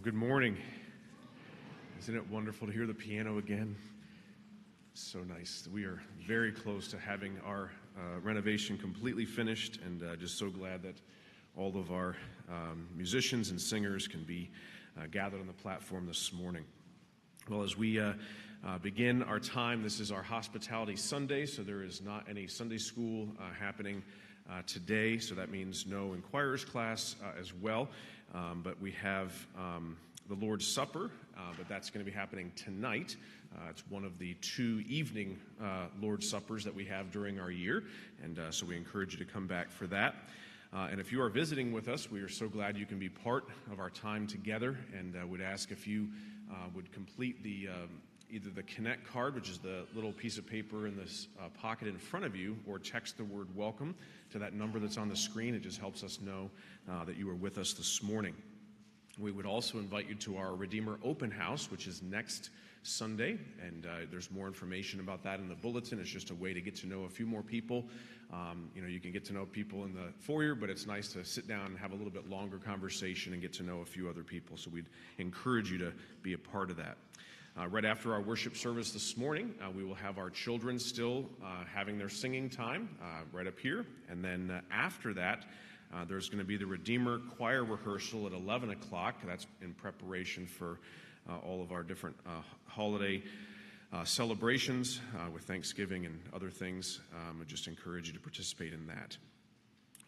Well, good morning. Isn't it wonderful to hear the piano again? So nice. We are very close to having our uh, renovation completely finished, and uh, just so glad that all of our um, musicians and singers can be uh, gathered on the platform this morning. Well, as we uh, uh, begin our time, this is our Hospitality Sunday, so there is not any Sunday school uh, happening today, so that means no inquirers class as well. Um, but we have um, the Lord's Supper, uh, but that's going to be happening tonight. Uh, it's one of the two evening uh, Lord's Suppers that we have during our year, and uh, so we encourage you to come back for that. Uh, and if you are visiting with us, we are so glad you can be part of our time together, and uh, would ask if you would complete the um, either the Connect card, which is the little piece of paper in this pocket in front of you, or text the word welcome to that number that's on the screen. It just helps us know uh, that you are with us this morning. We would also invite you to our Redeemer Open House, which is next Sunday, and uh, there's more information about that in the bulletin. It's just a way to get to know a few more people. Um, you know, you can get to know people in the foyer, but it's nice to sit down and have a little bit longer conversation and get to know a few other people. So we'd encourage you to be a part of that. Uh, right after our worship service this morning, uh, we will have our children still uh, having their singing time uh, right up here. And then uh, after that, uh, there's going to be the Redeemer choir rehearsal at 11 o'clock. That's in preparation for all of our different holiday celebrations with Thanksgiving and other things. Um, I just encourage you to participate in that.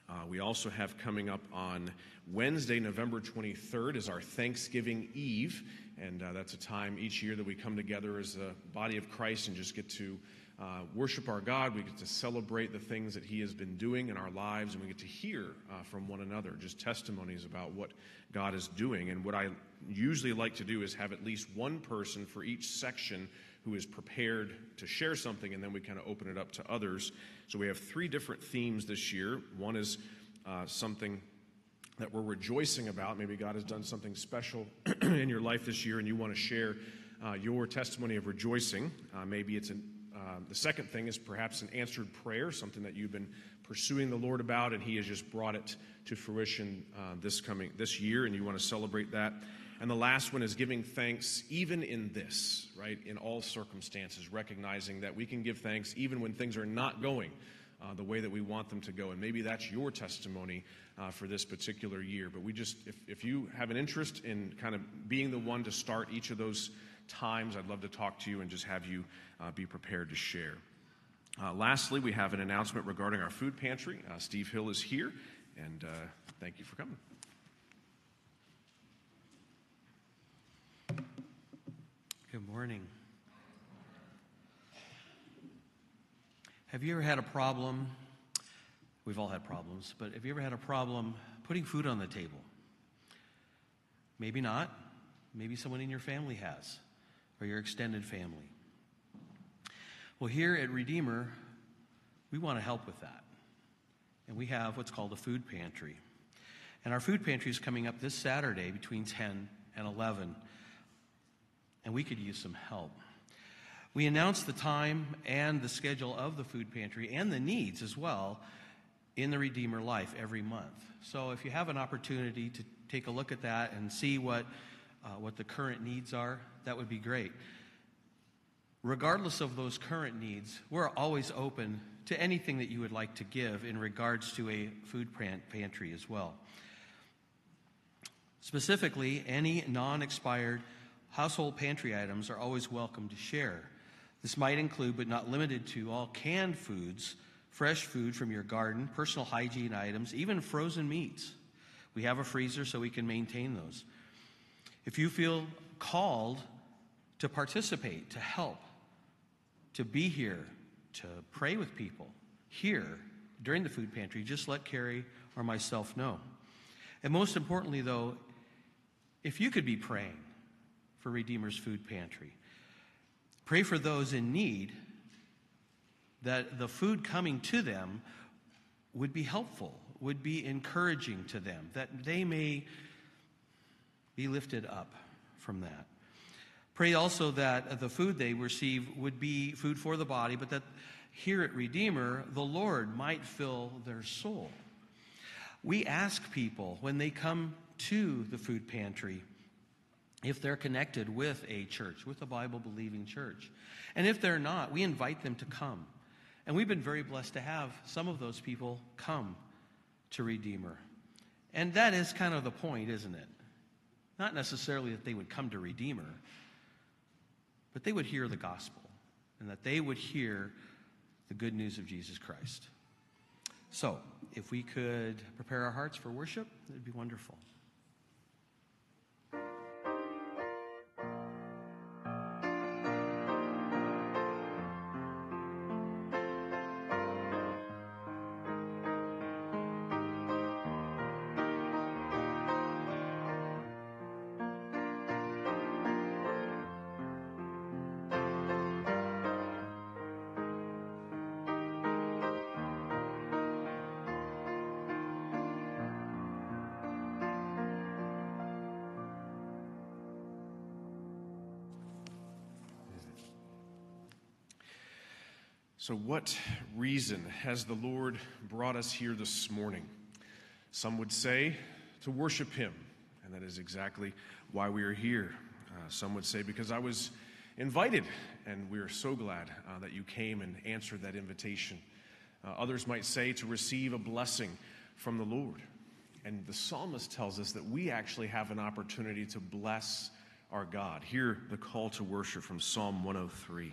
Uh, we also have coming up on Wednesday, November 23rd, is our Thanksgiving Eve. And uh, that's a time each year that we come together as a body of Christ and just get to uh, worship our God. We get to celebrate the things that He has been doing in our lives, and we get to hear uh, from one another just testimonies about what God is doing. And what I usually like to do is have at least one person for each section who is prepared to share something, and then we kind of open it up to others. So we have three different themes this year. One is uh, something that we're rejoicing about. Maybe God has done something special in your life this year, and you want to share uh, your testimony of rejoicing. Uh, maybe it's an, uh, the second thing is perhaps an answered prayer, something that you've been pursuing the Lord about, and He has just brought it to fruition uh, this coming this year, and you want to celebrate that. And the last one is giving thanks even in this, right? In all circumstances, recognizing that we can give thanks even when things are not going uh, the way that we want them to go. And maybe that's your testimony uh, for this particular year. But we just, if, if you have an interest in kind of being the one to start each of those times, I'd love to talk to you and just have you uh, be prepared to share. Uh, lastly, we have an announcement regarding our food pantry. Uh, Steve Hill is here, and uh, thank you for coming. Good morning. Have you ever had a problem? We've all had problems, but have you ever had a problem putting food on the table? Maybe not. Maybe someone in your family has, or your extended family. Well, here at Redeemer, we want to help with that. And we have what's called a food pantry. And our food pantry is coming up this Saturday between 10 and 11 and we could use some help. We announce the time and the schedule of the food pantry and the needs as well in the Redeemer Life every month. So if you have an opportunity to take a look at that and see what, uh, what the current needs are, that would be great. Regardless of those current needs, we're always open to anything that you would like to give in regards to a food pantry as well. Specifically, any non expired Household pantry items are always welcome to share. This might include, but not limited to, all canned foods, fresh food from your garden, personal hygiene items, even frozen meats. We have a freezer so we can maintain those. If you feel called to participate, to help, to be here, to pray with people here during the food pantry, just let Carrie or myself know. And most importantly, though, if you could be praying, for Redeemer's Food Pantry. Pray for those in need that the food coming to them would be helpful, would be encouraging to them, that they may be lifted up from that. Pray also that the food they receive would be food for the body, but that here at Redeemer, the Lord might fill their soul. We ask people when they come to the food pantry if they're connected with a church, with a Bible believing church. And if they're not, we invite them to come. And we've been very blessed to have some of those people come to Redeemer. And that is kind of the point, isn't it? Not necessarily that they would come to Redeemer, but they would hear the gospel and that they would hear the good news of Jesus Christ. So, if we could prepare our hearts for worship, it would be wonderful. So, what reason has the Lord brought us here this morning? Some would say to worship Him, and that is exactly why we are here. Uh, some would say because I was invited, and we are so glad uh, that you came and answered that invitation. Uh, others might say to receive a blessing from the Lord. And the psalmist tells us that we actually have an opportunity to bless our God. Hear the call to worship from Psalm 103.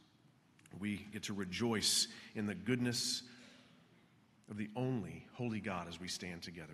We get to rejoice in the goodness of the only holy God as we stand together.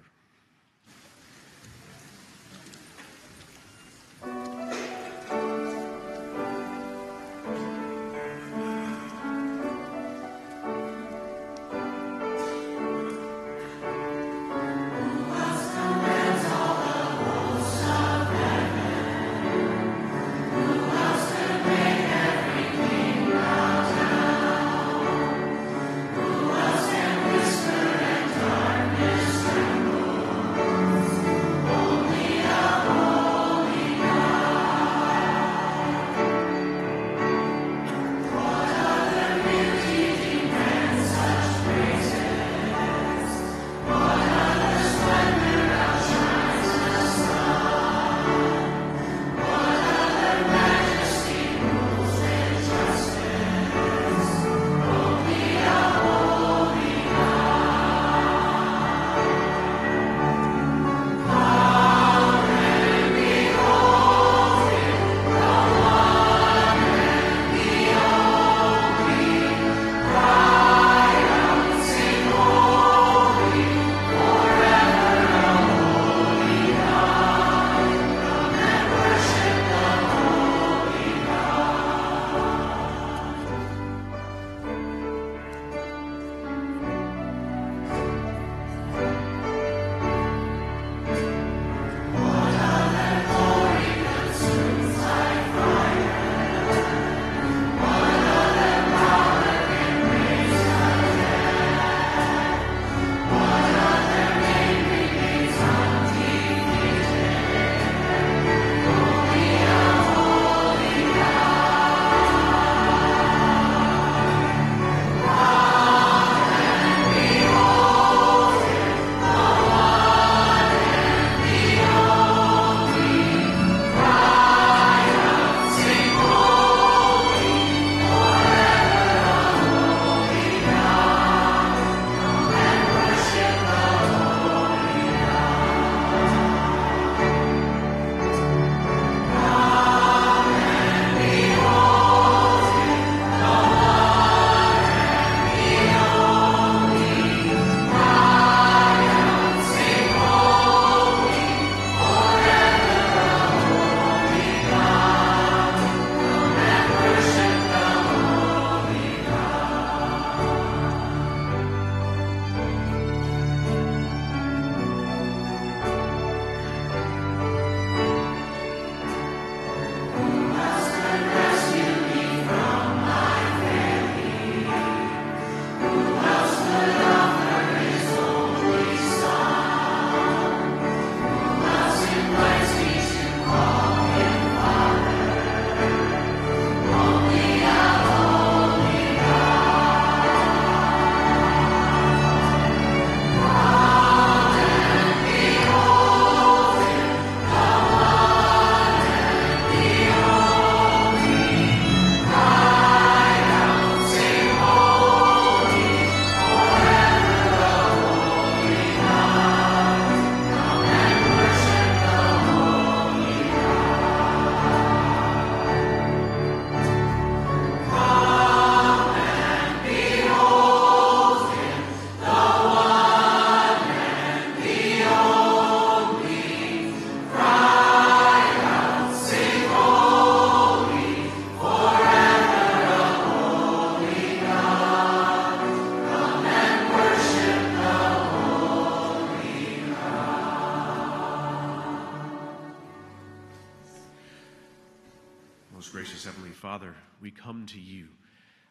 To you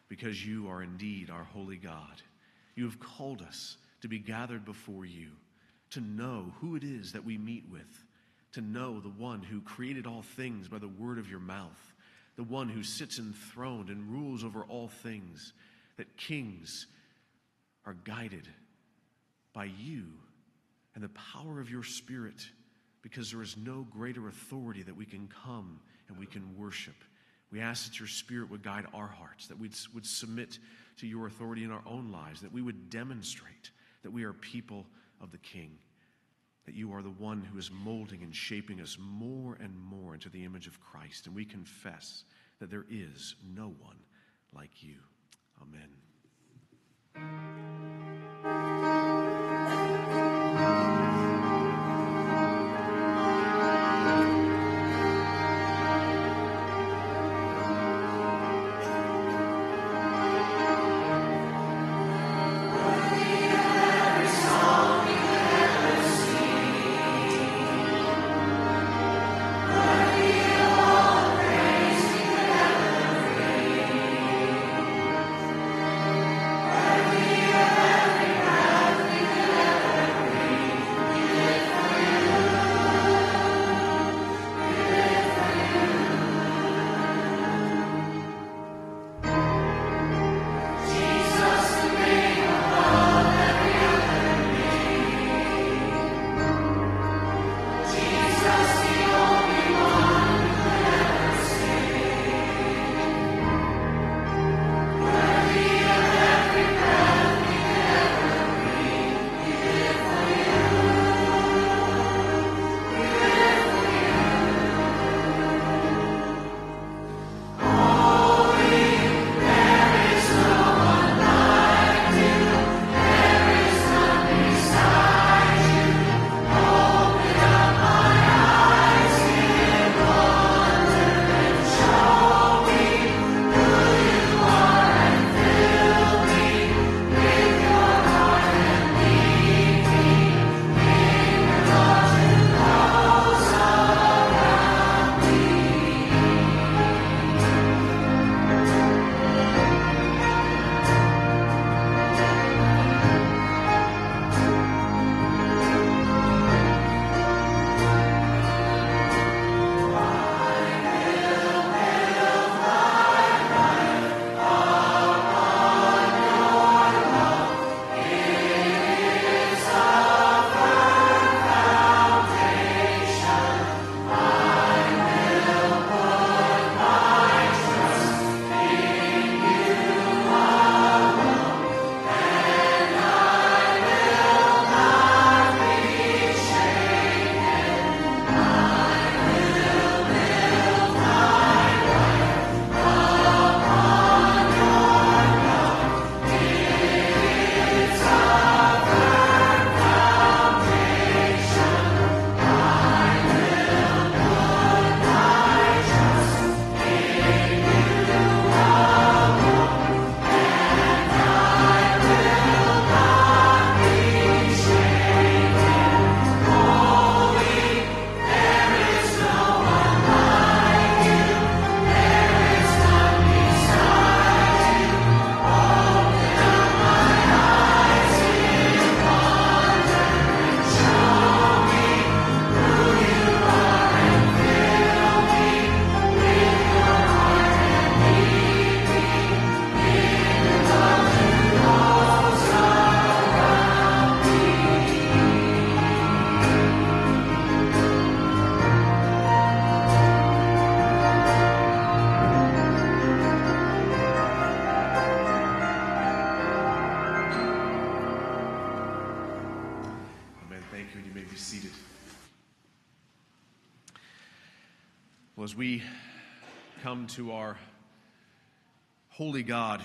because you are indeed our holy God. You have called us to be gathered before you, to know who it is that we meet with, to know the one who created all things by the word of your mouth, the one who sits enthroned and rules over all things, that kings are guided by you and the power of your Spirit, because there is no greater authority that we can come and we can worship. We ask that your Spirit would guide our hearts, that we would submit to your authority in our own lives, that we would demonstrate that we are people of the King, that you are the one who is molding and shaping us more and more into the image of Christ. And we confess that there is no one like you. Amen.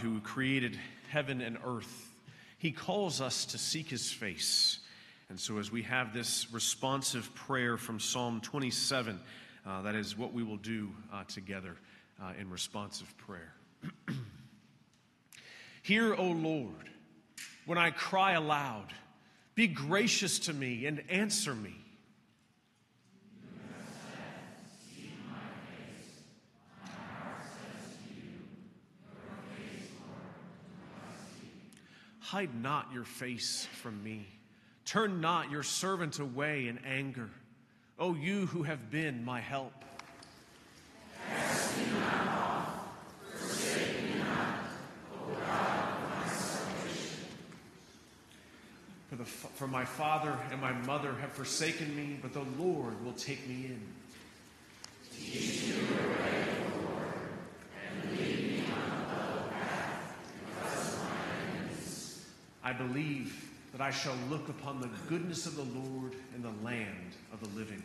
who created heaven and earth. He calls us to seek his face. And so, as we have this responsive prayer from Psalm 27, uh, that is what we will do uh, together uh, in responsive prayer. Hear, O Lord, when I cry aloud, be gracious to me and answer me. Hide not your face from me. Turn not your servant away in anger. O you who have been my help. For, the, for my father and my mother have forsaken me, but the Lord will take me in. I believe that I shall look upon the goodness of the Lord in the land of the living.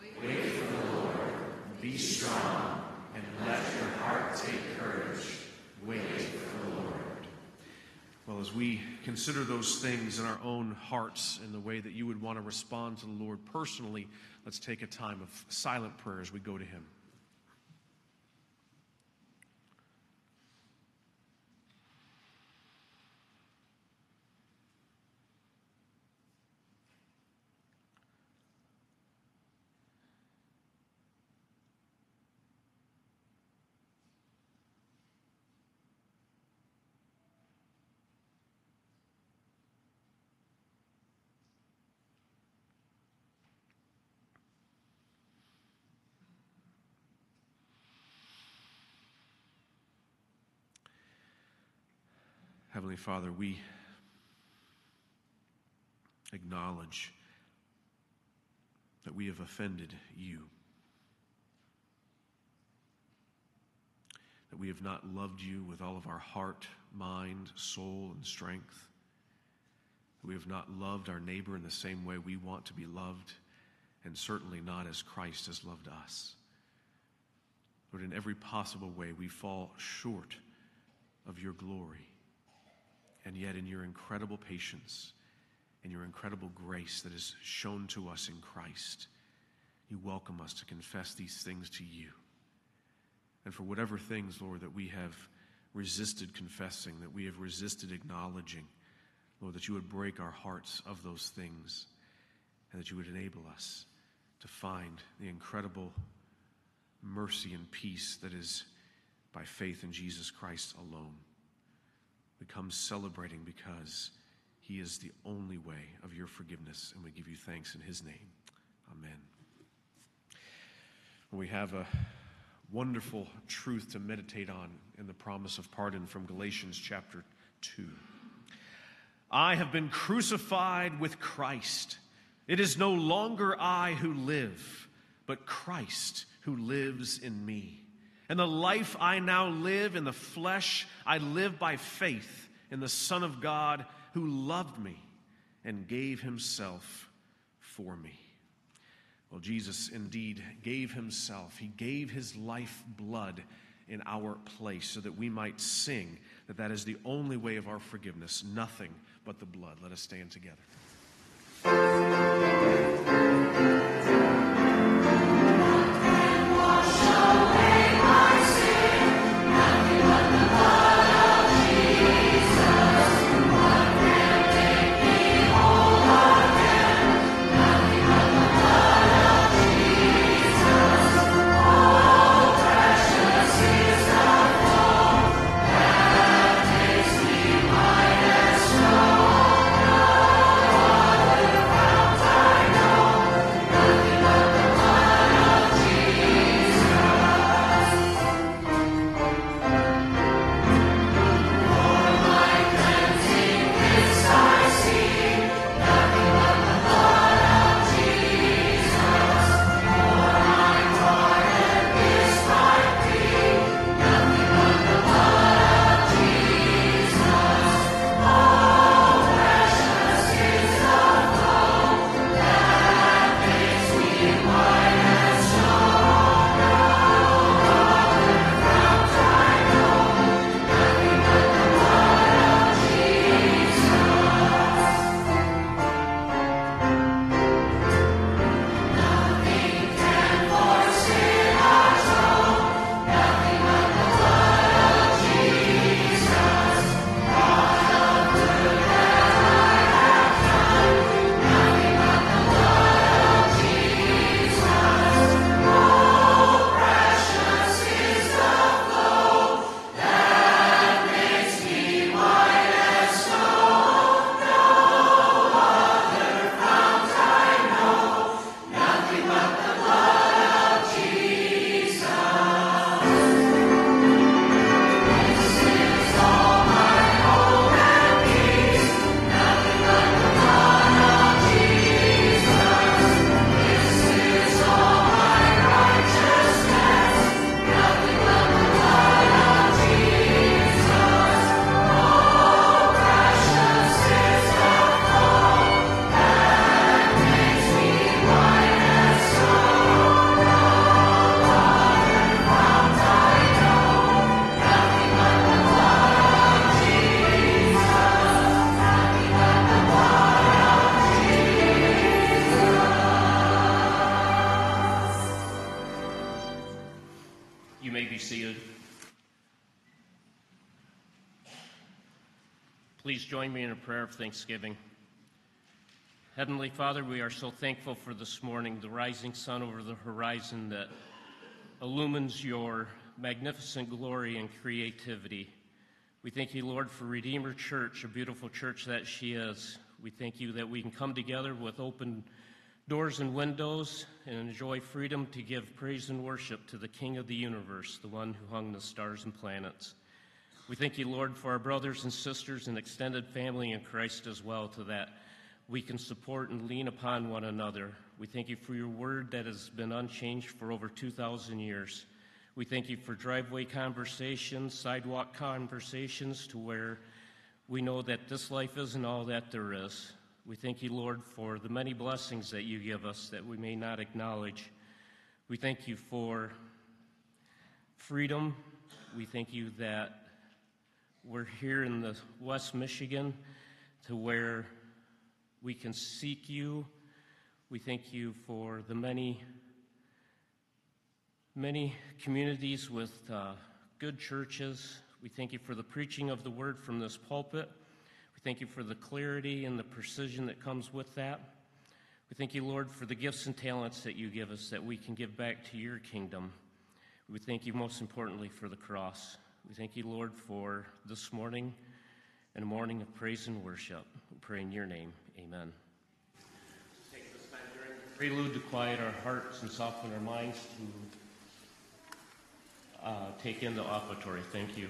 Wait for the Lord, be strong, and let your heart take courage. Wait for the Lord. Well, as we consider those things in our own hearts in the way that you would want to respond to the Lord personally, let's take a time of silent prayer as we go to Him. Heavenly Father, we acknowledge that we have offended you, that we have not loved you with all of our heart, mind, soul, and strength, that we have not loved our neighbor in the same way we want to be loved, and certainly not as Christ has loved us. Lord, in every possible way, we fall short of your glory. And yet, in your incredible patience and your incredible grace that is shown to us in Christ, you welcome us to confess these things to you. And for whatever things, Lord, that we have resisted confessing, that we have resisted acknowledging, Lord, that you would break our hearts of those things and that you would enable us to find the incredible mercy and peace that is by faith in Jesus Christ alone. We come celebrating because he is the only way of your forgiveness, and we give you thanks in his name. Amen. We have a wonderful truth to meditate on in the promise of pardon from Galatians chapter 2. I have been crucified with Christ. It is no longer I who live, but Christ who lives in me. And the life I now live in the flesh, I live by faith in the Son of God who loved me and gave himself for me. Well, Jesus indeed gave himself. He gave his life blood in our place so that we might sing that that is the only way of our forgiveness, nothing but the blood. Let us stand together. Thanksgiving. Heavenly Father, we are so thankful for this morning, the rising sun over the horizon that illumines your magnificent glory and creativity. We thank you, Lord, for Redeemer Church, a beautiful church that she is. We thank you that we can come together with open doors and windows and enjoy freedom to give praise and worship to the King of the universe, the one who hung the stars and planets. We thank you, Lord, for our brothers and sisters and extended family in Christ as well, to that we can support and lean upon one another. We thank you for your word that has been unchanged for over 2,000 years. We thank you for driveway conversations, sidewalk conversations, to where we know that this life isn't all that there is. We thank you, Lord, for the many blessings that you give us that we may not acknowledge. We thank you for freedom. We thank you that we're here in the West Michigan to where we can seek you. We thank you for the many, many communities with uh, good churches. We thank you for the preaching of the word from this pulpit. We thank you for the clarity and the precision that comes with that. We thank you, Lord, for the gifts and talents that you give us that we can give back to your kingdom. We thank you most importantly for the cross. We thank you, Lord, for this morning and a morning of praise and worship. We pray in your name. Amen. Take this time during the prelude to quiet our hearts and soften our minds to uh, take in the offertory. Thank you.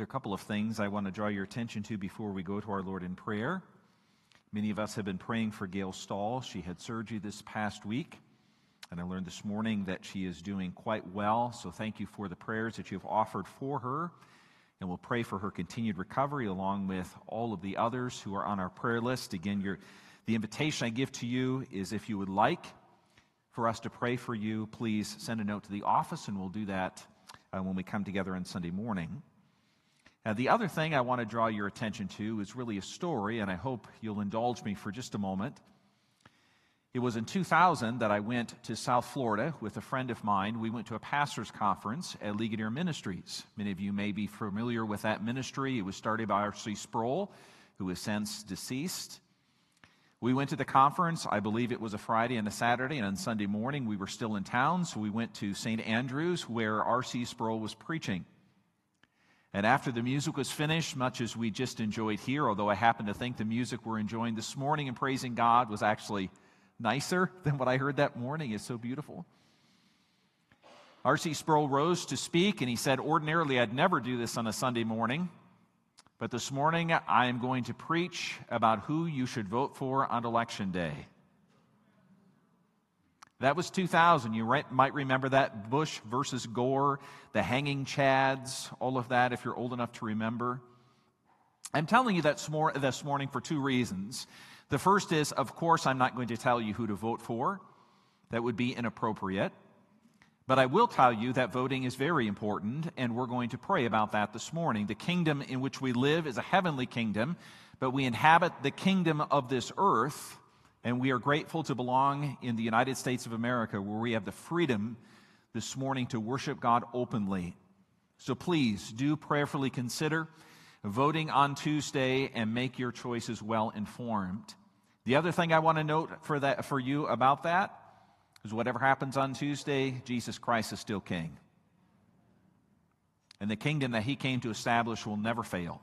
There are a couple of things I want to draw your attention to before we go to our Lord in prayer. Many of us have been praying for Gail Stahl. She had surgery this past week, and I learned this morning that she is doing quite well. So thank you for the prayers that you have offered for her. And we'll pray for her continued recovery along with all of the others who are on our prayer list. Again, your, the invitation I give to you is if you would like for us to pray for you, please send a note to the office, and we'll do that uh, when we come together on Sunday morning. Now, the other thing I want to draw your attention to is really a story, and I hope you'll indulge me for just a moment. It was in 2000 that I went to South Florida with a friend of mine. We went to a pastor's conference at Ligonier Ministries. Many of you may be familiar with that ministry. It was started by R.C. Sproul, who is since deceased. We went to the conference. I believe it was a Friday and a Saturday, and on Sunday morning we were still in town, so we went to St. Andrews where R.C. Sproul was preaching. And after the music was finished, much as we just enjoyed here, although I happen to think the music we're enjoying this morning and praising God was actually nicer than what I heard that morning, it's so beautiful. R.C. Sproul rose to speak, and he said, Ordinarily, I'd never do this on a Sunday morning. But this morning, I am going to preach about who you should vote for on Election Day. That was 2000. You might remember that Bush versus Gore, the hanging chads, all of that, if you're old enough to remember. I'm telling you that this morning for two reasons. The first is, of course, I'm not going to tell you who to vote for. That would be inappropriate. But I will tell you that voting is very important, and we're going to pray about that this morning. The kingdom in which we live is a heavenly kingdom, but we inhabit the kingdom of this earth, and we are grateful to belong in the United States of America, where we have the freedom this morning to worship God openly. So please do prayerfully consider voting on Tuesday and make your choices well informed. The other thing I want to note for, that, for you about that is whatever happens on Tuesday, Jesus Christ is still king. And the kingdom that he came to establish will never fail.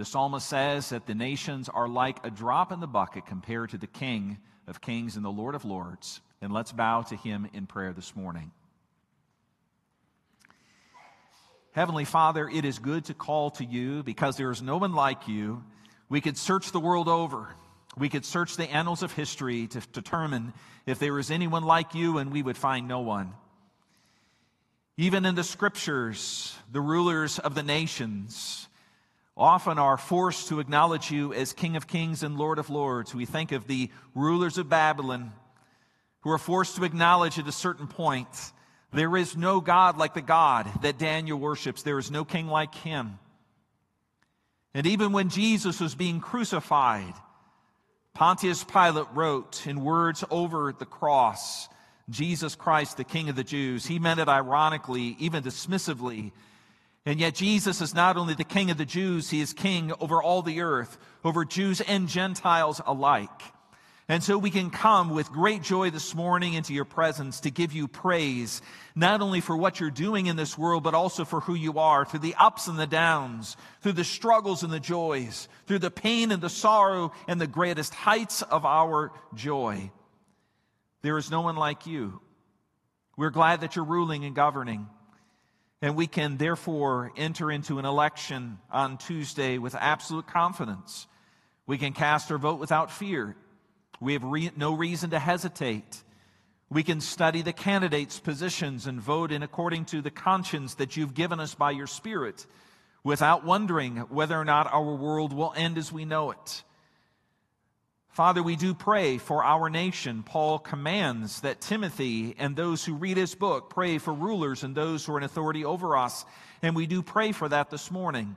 The psalmist says that the nations are like a drop in the bucket compared to the King of kings and the Lord of lords. And let's bow to him in prayer this morning. Heavenly Father, it is good to call to you because there is no one like you. We could search the world over. We could search the annals of history to determine if there is anyone like you, and we would find no one. Even in the scriptures, the rulers of the nations often are forced to acknowledge you as King of Kings and Lord of Lords. We think of the rulers of Babylon who are forced to acknowledge at a certain point there is no God like the God that Daniel worships, there is no king like him. And even when Jesus was being crucified, Pontius Pilate wrote in words over the cross, Jesus Christ, the King of the Jews. He meant it ironically, even dismissively. And yet, Jesus is not only the King of the Jews, He is King over all the earth, over Jews and Gentiles alike. And so we can come with great joy this morning into your presence to give you praise, not only for what you're doing in this world, but also for who you are, through the ups and the downs, through the struggles and the joys, through the pain and the sorrow and the greatest heights of our joy. There is no one like you. We're glad that you're ruling and governing. And we can therefore enter into an election on Tuesday with absolute confidence. We can cast our vote without fear. We have re- no reason to hesitate. We can study the candidates' positions and vote in according to the conscience that you've given us by your Spirit without wondering whether or not our world will end as we know it. Father, we do pray for our nation. Paul commands that Timothy and those who read his book pray for rulers and those who are in authority over us. And we do pray for that this morning.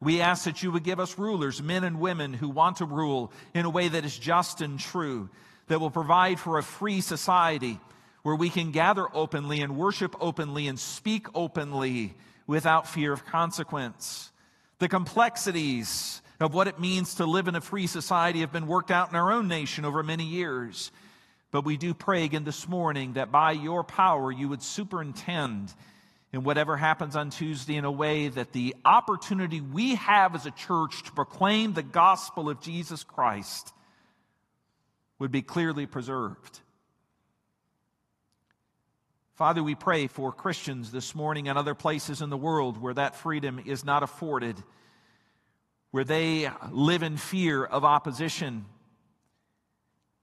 We ask that you would give us rulers, men and women who want to rule in a way that is just and true, that will provide for a free society where we can gather openly and worship openly and speak openly without fear of consequence. The complexities of what it means to live in a free society have been worked out in our own nation over many years. But we do pray again this morning that by your power you would superintend in whatever happens on Tuesday in a way that the opportunity we have as a church to proclaim the gospel of Jesus Christ would be clearly preserved. Father, we pray for Christians this morning and other places in the world where that freedom is not afforded, where they live in fear of opposition.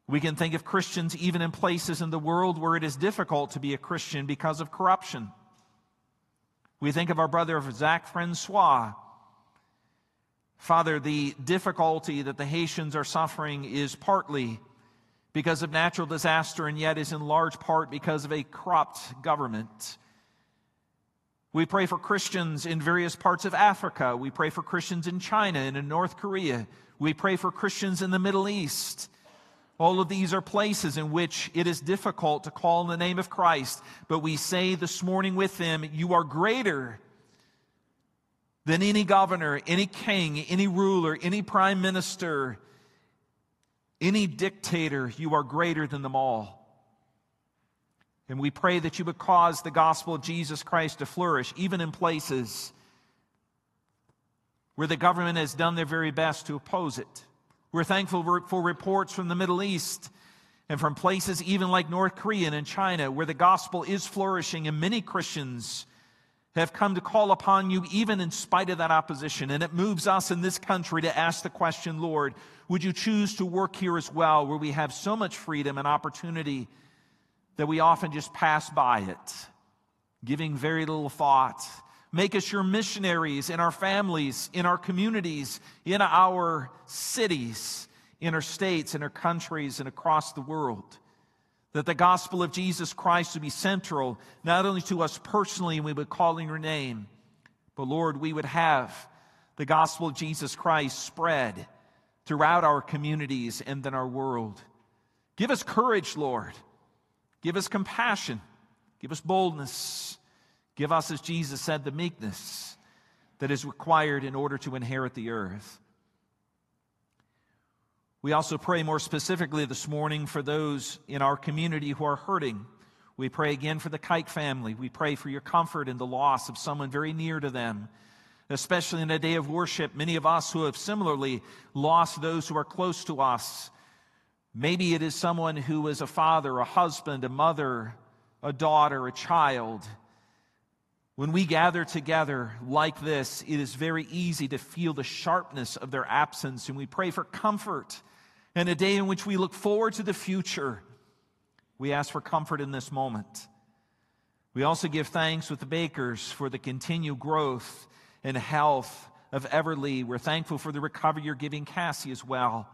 We can think of Christians even in places in the world where it is difficult to be a Christian because of corruption. We think of our brother Zach Francois. Father, the difficulty that the Haitians are suffering is partly because of natural disaster and yet is in large part because of a corrupt government. We pray for Christians in various parts of Africa. We pray for Christians in China and in North Korea. We pray for Christians in the Middle East. All of these are places in which it is difficult to call in the name of Christ, but we say this morning with them, You are greater than any governor, any king, any ruler, any prime minister, any dictator. You are greater than them all. And we pray that you would cause the gospel of Jesus Christ to flourish, even in places where the government has done their very best to oppose it. We're thankful for reports from the Middle East and from places even like North Korea and China where the gospel is flourishing and many Christians have come to call upon you even in spite of that opposition. And it moves us in this country to ask the question, Lord, would you choose to work here as well where we have so much freedom and opportunity that we often just pass by it, giving very little thought Make us your missionaries in our families, in our communities, in our cities, in our states, in our countries, and across the world. That the gospel of Jesus Christ would be central, not only to us personally, and we would call in your name, but Lord, we would have the gospel of Jesus Christ spread throughout our communities and then our world. Give us courage, Lord. Give us compassion. Give us boldness. Give us, as Jesus said, the meekness that is required in order to inherit the earth. We also pray more specifically this morning for those in our community who are hurting. We pray again for the Kike family. We pray for your comfort in the loss of someone very near to them, especially in a day of worship. Many of us who have similarly lost those who are close to us. Maybe it is someone who is a father, a husband, a mother, a daughter, a child. When we gather together like this, it is very easy to feel the sharpness of their absence, and we pray for comfort and a day in which we look forward to the future. We ask for comfort in this moment. We also give thanks with the Bakers for the continued growth and health of Everly. We're thankful for the recovery you're giving Cassie as well.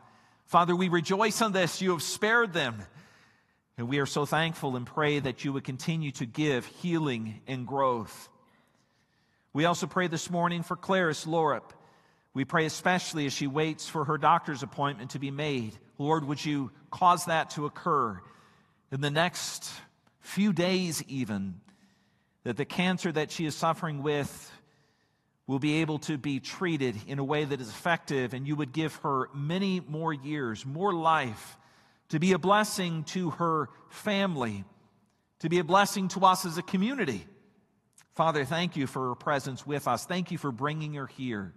Father, we rejoice on this. You have spared them. And we are so thankful and pray that you would continue to give healing and growth. We also pray this morning for Clarice Lorup. We pray especially as she waits for her doctor's appointment to be made. Lord, would you cause that to occur in the next few days, even, that the cancer that she is suffering with will be able to be treated in a way that is effective, and you would give her many more years, more life, to be a blessing to her family, to be a blessing to us as a community. Father, thank you for her presence with us. Thank you for bringing her here.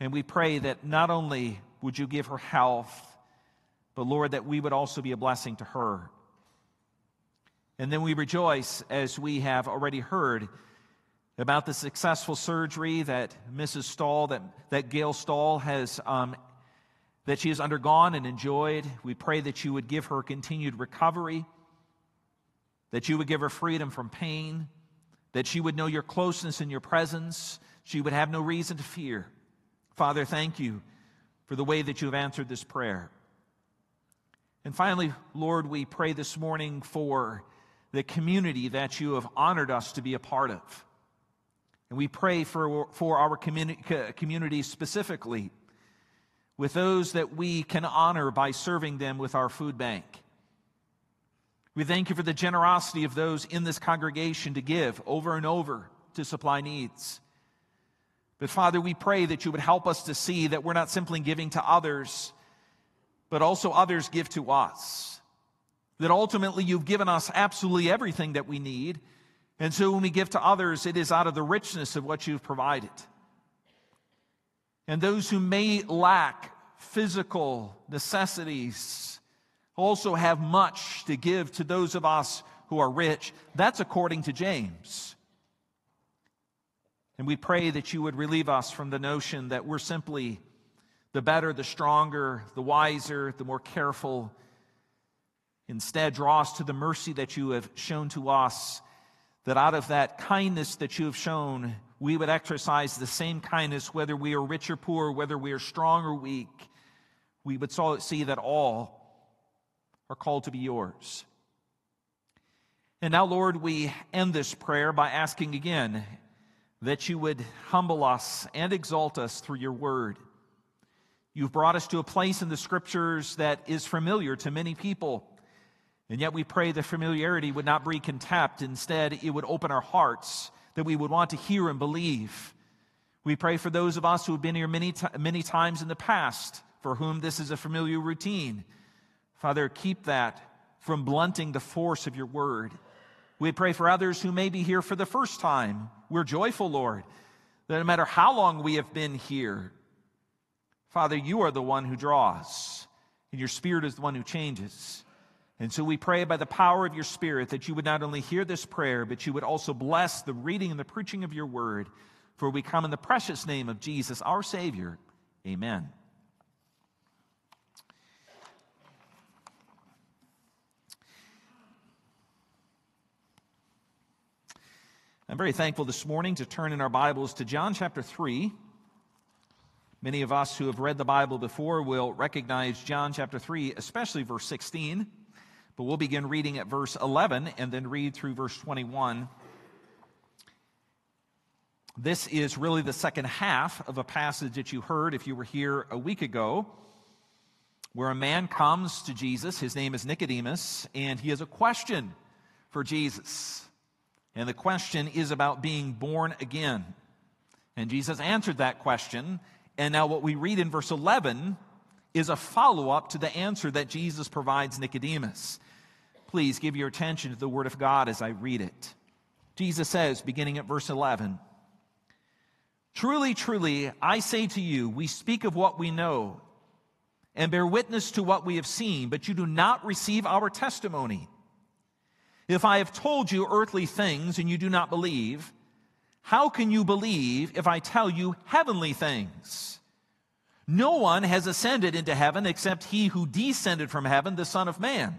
And we pray that not only would you give her health, but Lord, that we would also be a blessing to her. And then we rejoice as we have already heard about the successful surgery that Mrs. Stahl, that, that Gail Stahl has, um, that she has undergone and enjoyed. We pray that you would give her continued recovery, that you would give her freedom from pain, that she would know your closeness and your presence. She would have no reason to fear. Father, thank you for the way that you have answered this prayer. And finally, Lord, we pray this morning for the community that you have honored us to be a part of. And we pray for, for our communi- community specifically with those that we can honor by serving them with our food bank. We thank you for the generosity of those in this congregation to give over and over to supply needs. But Father, we pray that you would help us to see that we're not simply giving to others, but also others give to us. That ultimately you've given us absolutely everything that we need. And so when we give to others, it is out of the richness of what you've provided. And those who may lack physical necessities, also have much to give to those of us who are rich. That's according to James. And we pray that you would relieve us from the notion that we're simply the better, the stronger, the wiser, the more careful. Instead, draw us to the mercy that you have shown to us, that out of that kindness that you have shown, we would exercise the same kindness whether we are rich or poor, whether we are strong or weak. We would see that all are called to be yours. And now, Lord, we end this prayer by asking again that you would humble us and exalt us through your word. You've brought us to a place in the scriptures that is familiar to many people. And yet we pray the familiarity would not breed contempt. Instead, it would open our hearts that we would want to hear and believe. We pray for those of us who have been here many, many times in the past, for whom this is a familiar routine. Father, keep that from blunting the force of your word. We pray for others who may be here for the first time. We're joyful, Lord, that no matter how long we have been here, Father, you are the one who draws, and your Spirit is the one who changes. And so we pray by the power of your Spirit that you would not only hear this prayer, but you would also bless the reading and the preaching of your word. For we come in the precious name of Jesus, our Savior. Amen. I'm very thankful this morning to turn in our Bibles to John chapter 3. Many of us who have read the Bible before will recognize John chapter 3, especially verse 16. But we'll begin reading at verse 11 and then read through verse 21. This is really the second half of a passage that you heard if you were here a week ago, where a man comes to Jesus. His name is Nicodemus, and he has a question for Jesus. And the question is about being born again. And Jesus answered that question. And now, what we read in verse 11 is a follow up to the answer that Jesus provides Nicodemus. Please give your attention to the Word of God as I read it. Jesus says, beginning at verse 11, Truly, truly, I say to you, we speak of what we know and bear witness to what we have seen, but you do not receive our testimony. If I have told you earthly things and you do not believe, how can you believe if I tell you heavenly things? No one has ascended into heaven except he who descended from heaven, the Son of Man.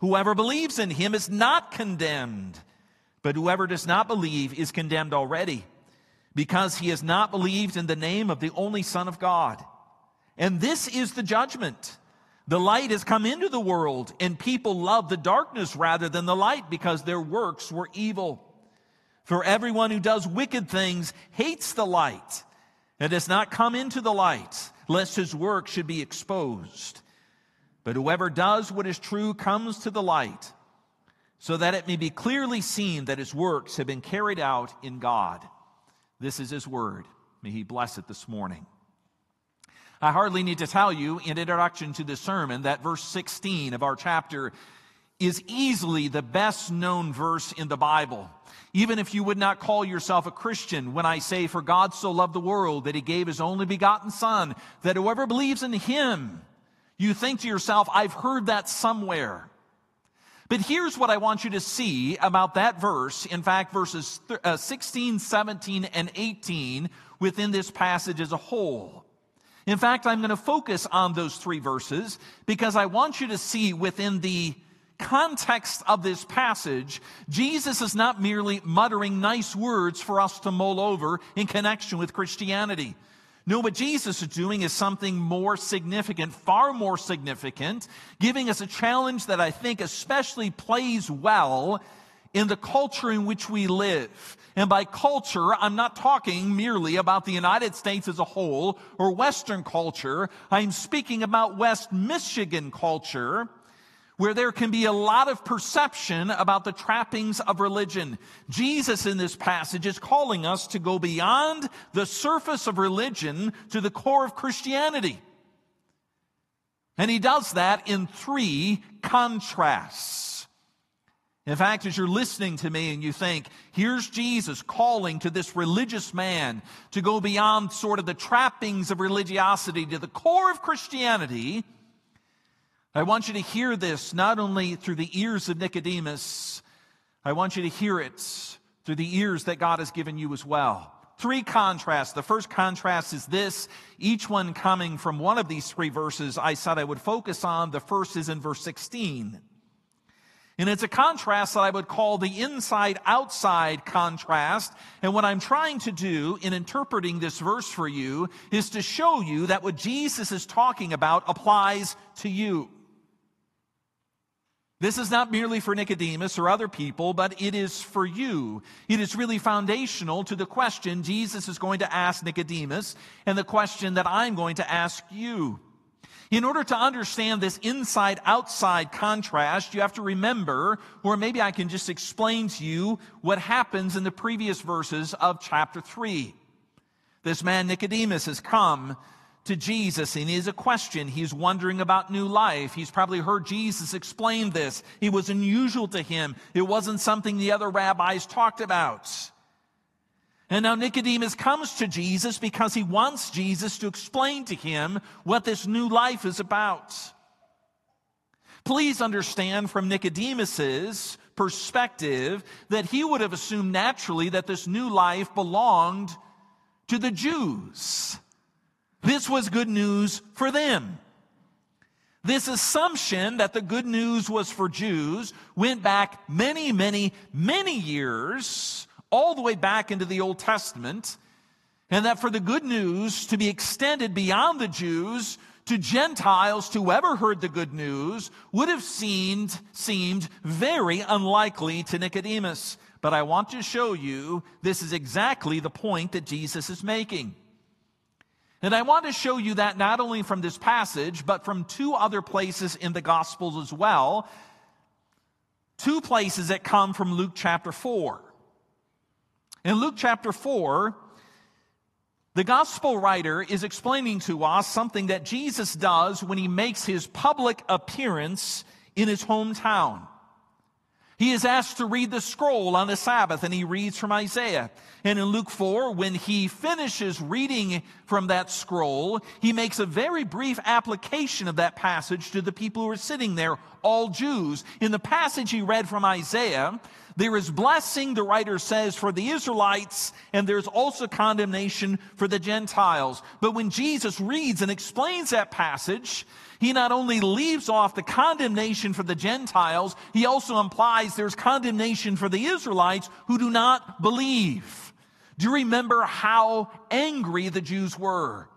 Whoever believes in him is not condemned, but whoever does not believe is condemned already, because he has not believed in the name of the only Son of God. And this is the judgment. The light has come into the world, and people love the darkness rather than the light because their works were evil. For everyone who does wicked things hates the light and does not come into the light, lest his work should be exposed. But whoever does what is true comes to the light, so that it may be clearly seen that his works have been carried out in God. This is his word. May he bless it this morning. I hardly need to tell you in introduction to this sermon that verse 16 of our chapter is easily the best known verse in the Bible. Even if you would not call yourself a Christian, when I say, For God so loved the world that he gave his only begotten Son, that whoever believes in him, you think to yourself, I've heard that somewhere. But here's what I want you to see about that verse. In fact, verses uh, 16, 17, and 18 within this passage as a whole. In fact, I'm going to focus on those three verses because I want you to see within the context of this passage, Jesus is not merely muttering nice words for us to mull over in connection with Christianity. No, what Jesus is doing is something more significant, far more significant, giving us a challenge that I think especially plays well in the culture in which we live. And by culture, I'm not talking merely about the United States as a whole or Western culture. I'm speaking about West Michigan culture, where there can be a lot of perception about the trappings of religion. Jesus in this passage is calling us to go beyond the surface of religion to the core of Christianity. And he does that in three contrasts. In fact, as you're listening to me and you think, here's Jesus calling to this religious man to go beyond sort of the trappings of religiosity to the core of Christianity, I want you to hear this not only through the ears of Nicodemus, I want you to hear it through the ears that God has given you as well. Three contrasts. The first contrast is this, each one coming from one of these three verses I said I would focus on. The first is in verse 16. And it's a contrast that I would call the inside outside contrast. And what I'm trying to do in interpreting this verse for you is to show you that what Jesus is talking about applies to you. This is not merely for Nicodemus or other people, but it is for you. It is really foundational to the question Jesus is going to ask Nicodemus and the question that I'm going to ask you. In order to understand this inside outside contrast, you have to remember, or maybe I can just explain to you what happens in the previous verses of chapter 3. This man Nicodemus has come to Jesus and he has a question. He's wondering about new life. He's probably heard Jesus explain this. It was unusual to him. It wasn't something the other rabbis talked about. And now Nicodemus comes to Jesus because he wants Jesus to explain to him what this new life is about. Please understand from Nicodemus's perspective that he would have assumed naturally that this new life belonged to the Jews. This was good news for them. This assumption that the good news was for Jews went back many, many, many years, all the way back into the Old Testament, and that for the good news to be extended beyond the Jews to Gentiles, to whoever heard the good news, would have seemed, seemed very unlikely to Nicodemus. But I want to show you this is exactly the point that Jesus is making. And I want to show you that not only from this passage, but from two other places in the Gospels as well. Two places that come from Luke chapter 4. In Luke chapter 4, the gospel writer is explaining to us something that Jesus does when he makes his public appearance in his hometown. He is asked to read the scroll on the Sabbath, and he reads from Isaiah. And in Luke 4, when he finishes reading from that scroll, he makes a very brief application of that passage to the people who are sitting there, all Jews. In the passage he read from Isaiah, there is blessing, the writer says, for the Israelites, and there's also condemnation for the Gentiles. But when Jesus reads and explains that passage, he not only leaves off the condemnation for the Gentiles, he also implies there's condemnation for the Israelites who do not believe. Do you remember how angry the Jews were?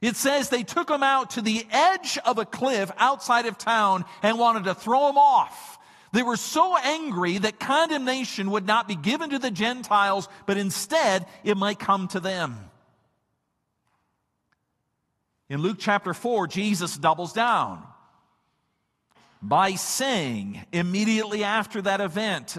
It says they took him out to the edge of a cliff outside of town and wanted to throw him off. They were so angry that condemnation would not be given to the Gentiles, but instead it might come to them. In Luke chapter 4, Jesus doubles down by saying immediately after that event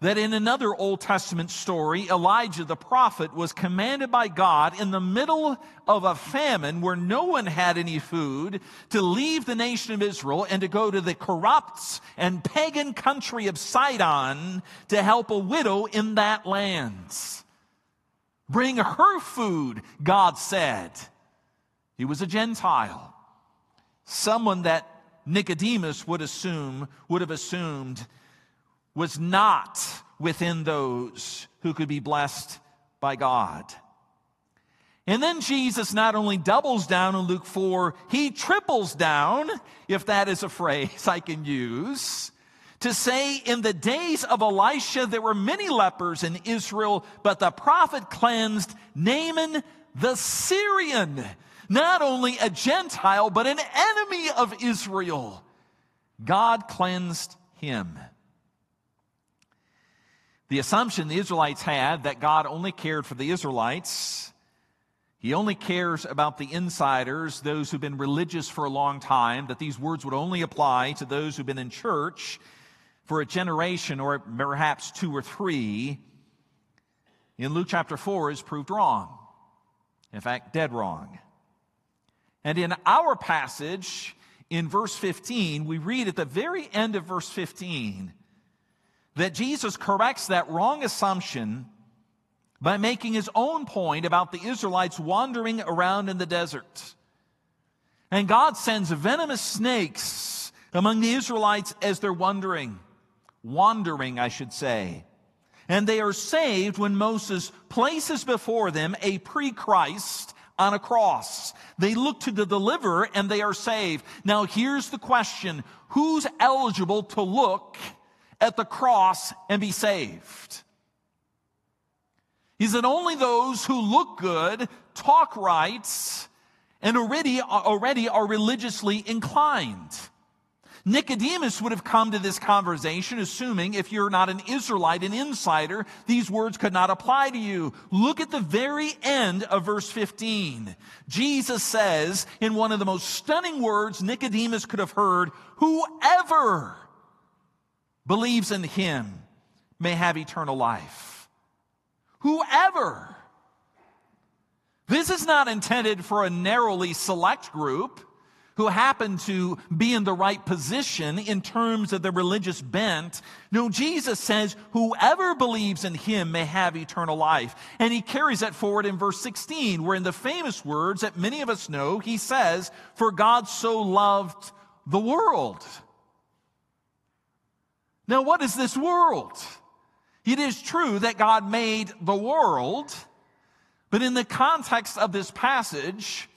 that in another Old Testament story, Elijah the prophet was commanded by God in the middle of a famine where no one had any food to leave the nation of Israel and to go to the corrupt and pagan country of Sidon to help a widow in that land. Bring her food, God said. He was a Gentile, someone that Nicodemus would assume, would have assumed was not within those who could be blessed by God. And then Jesus not only doubles down in Luke 4, he triples down, if that is a phrase I can use, to say, in the days of Elisha, there were many lepers in Israel, but the prophet cleansed Naaman the Syrian not only a Gentile, but an enemy of Israel. God cleansed him. The assumption the Israelites had that God only cared for the Israelites, He only cares about the insiders, those who've been religious for a long time, that these words would only apply to those who've been in church for a generation or perhaps two or three. In Luke chapter 4 is proved wrong. In fact, dead wrong. And in our passage, in verse 15, we read at the very end of verse 15 that Jesus corrects that wrong assumption by making his own point about the Israelites wandering around in the desert. And God sends venomous snakes among the Israelites as they're wandering. Wandering, I should say. And they are saved when Moses places before them a pre Christ on a cross. They look to the deliverer and they are saved. Now here's the question. Who's eligible to look at the cross and be saved? Is it only those who look good, talk right, and already, already are religiously inclined? Nicodemus would have come to this conversation assuming if you're not an Israelite, an insider, these words could not apply to you. Look at the very end of verse 15. Jesus says in one of the most stunning words Nicodemus could have heard, whoever believes in him may have eternal life. Whoever. This is not intended for a narrowly select group who happen to be in the right position in terms of the religious bent. No, Jesus says, whoever believes in him may have eternal life. And he carries that forward in verse 16, where in the famous words that many of us know, he says, for God so loved the world. Now, what is this world? It is true that God made the world, but in the context of this passage,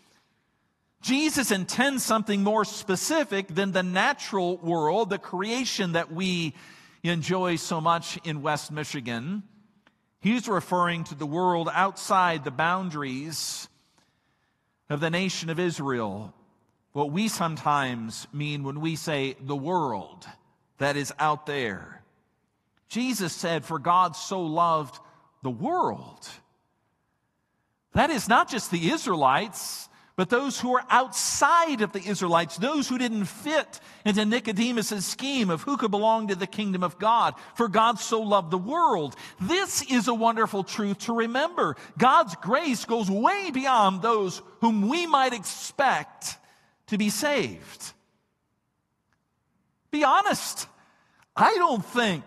Jesus intends something more specific than the natural world, the creation that we enjoy so much in West Michigan. He's referring to the world outside the boundaries of the nation of Israel. What we sometimes mean when we say the world that is out there. Jesus said, For God so loved the world. That is not just the Israelites, but those who are outside of the Israelites, those who didn't fit into Nicodemus' scheme of who could belong to the kingdom of God. For God so loved the world. This is a wonderful truth to remember. God's grace goes way beyond those whom we might expect to be saved. Be honest. I don't think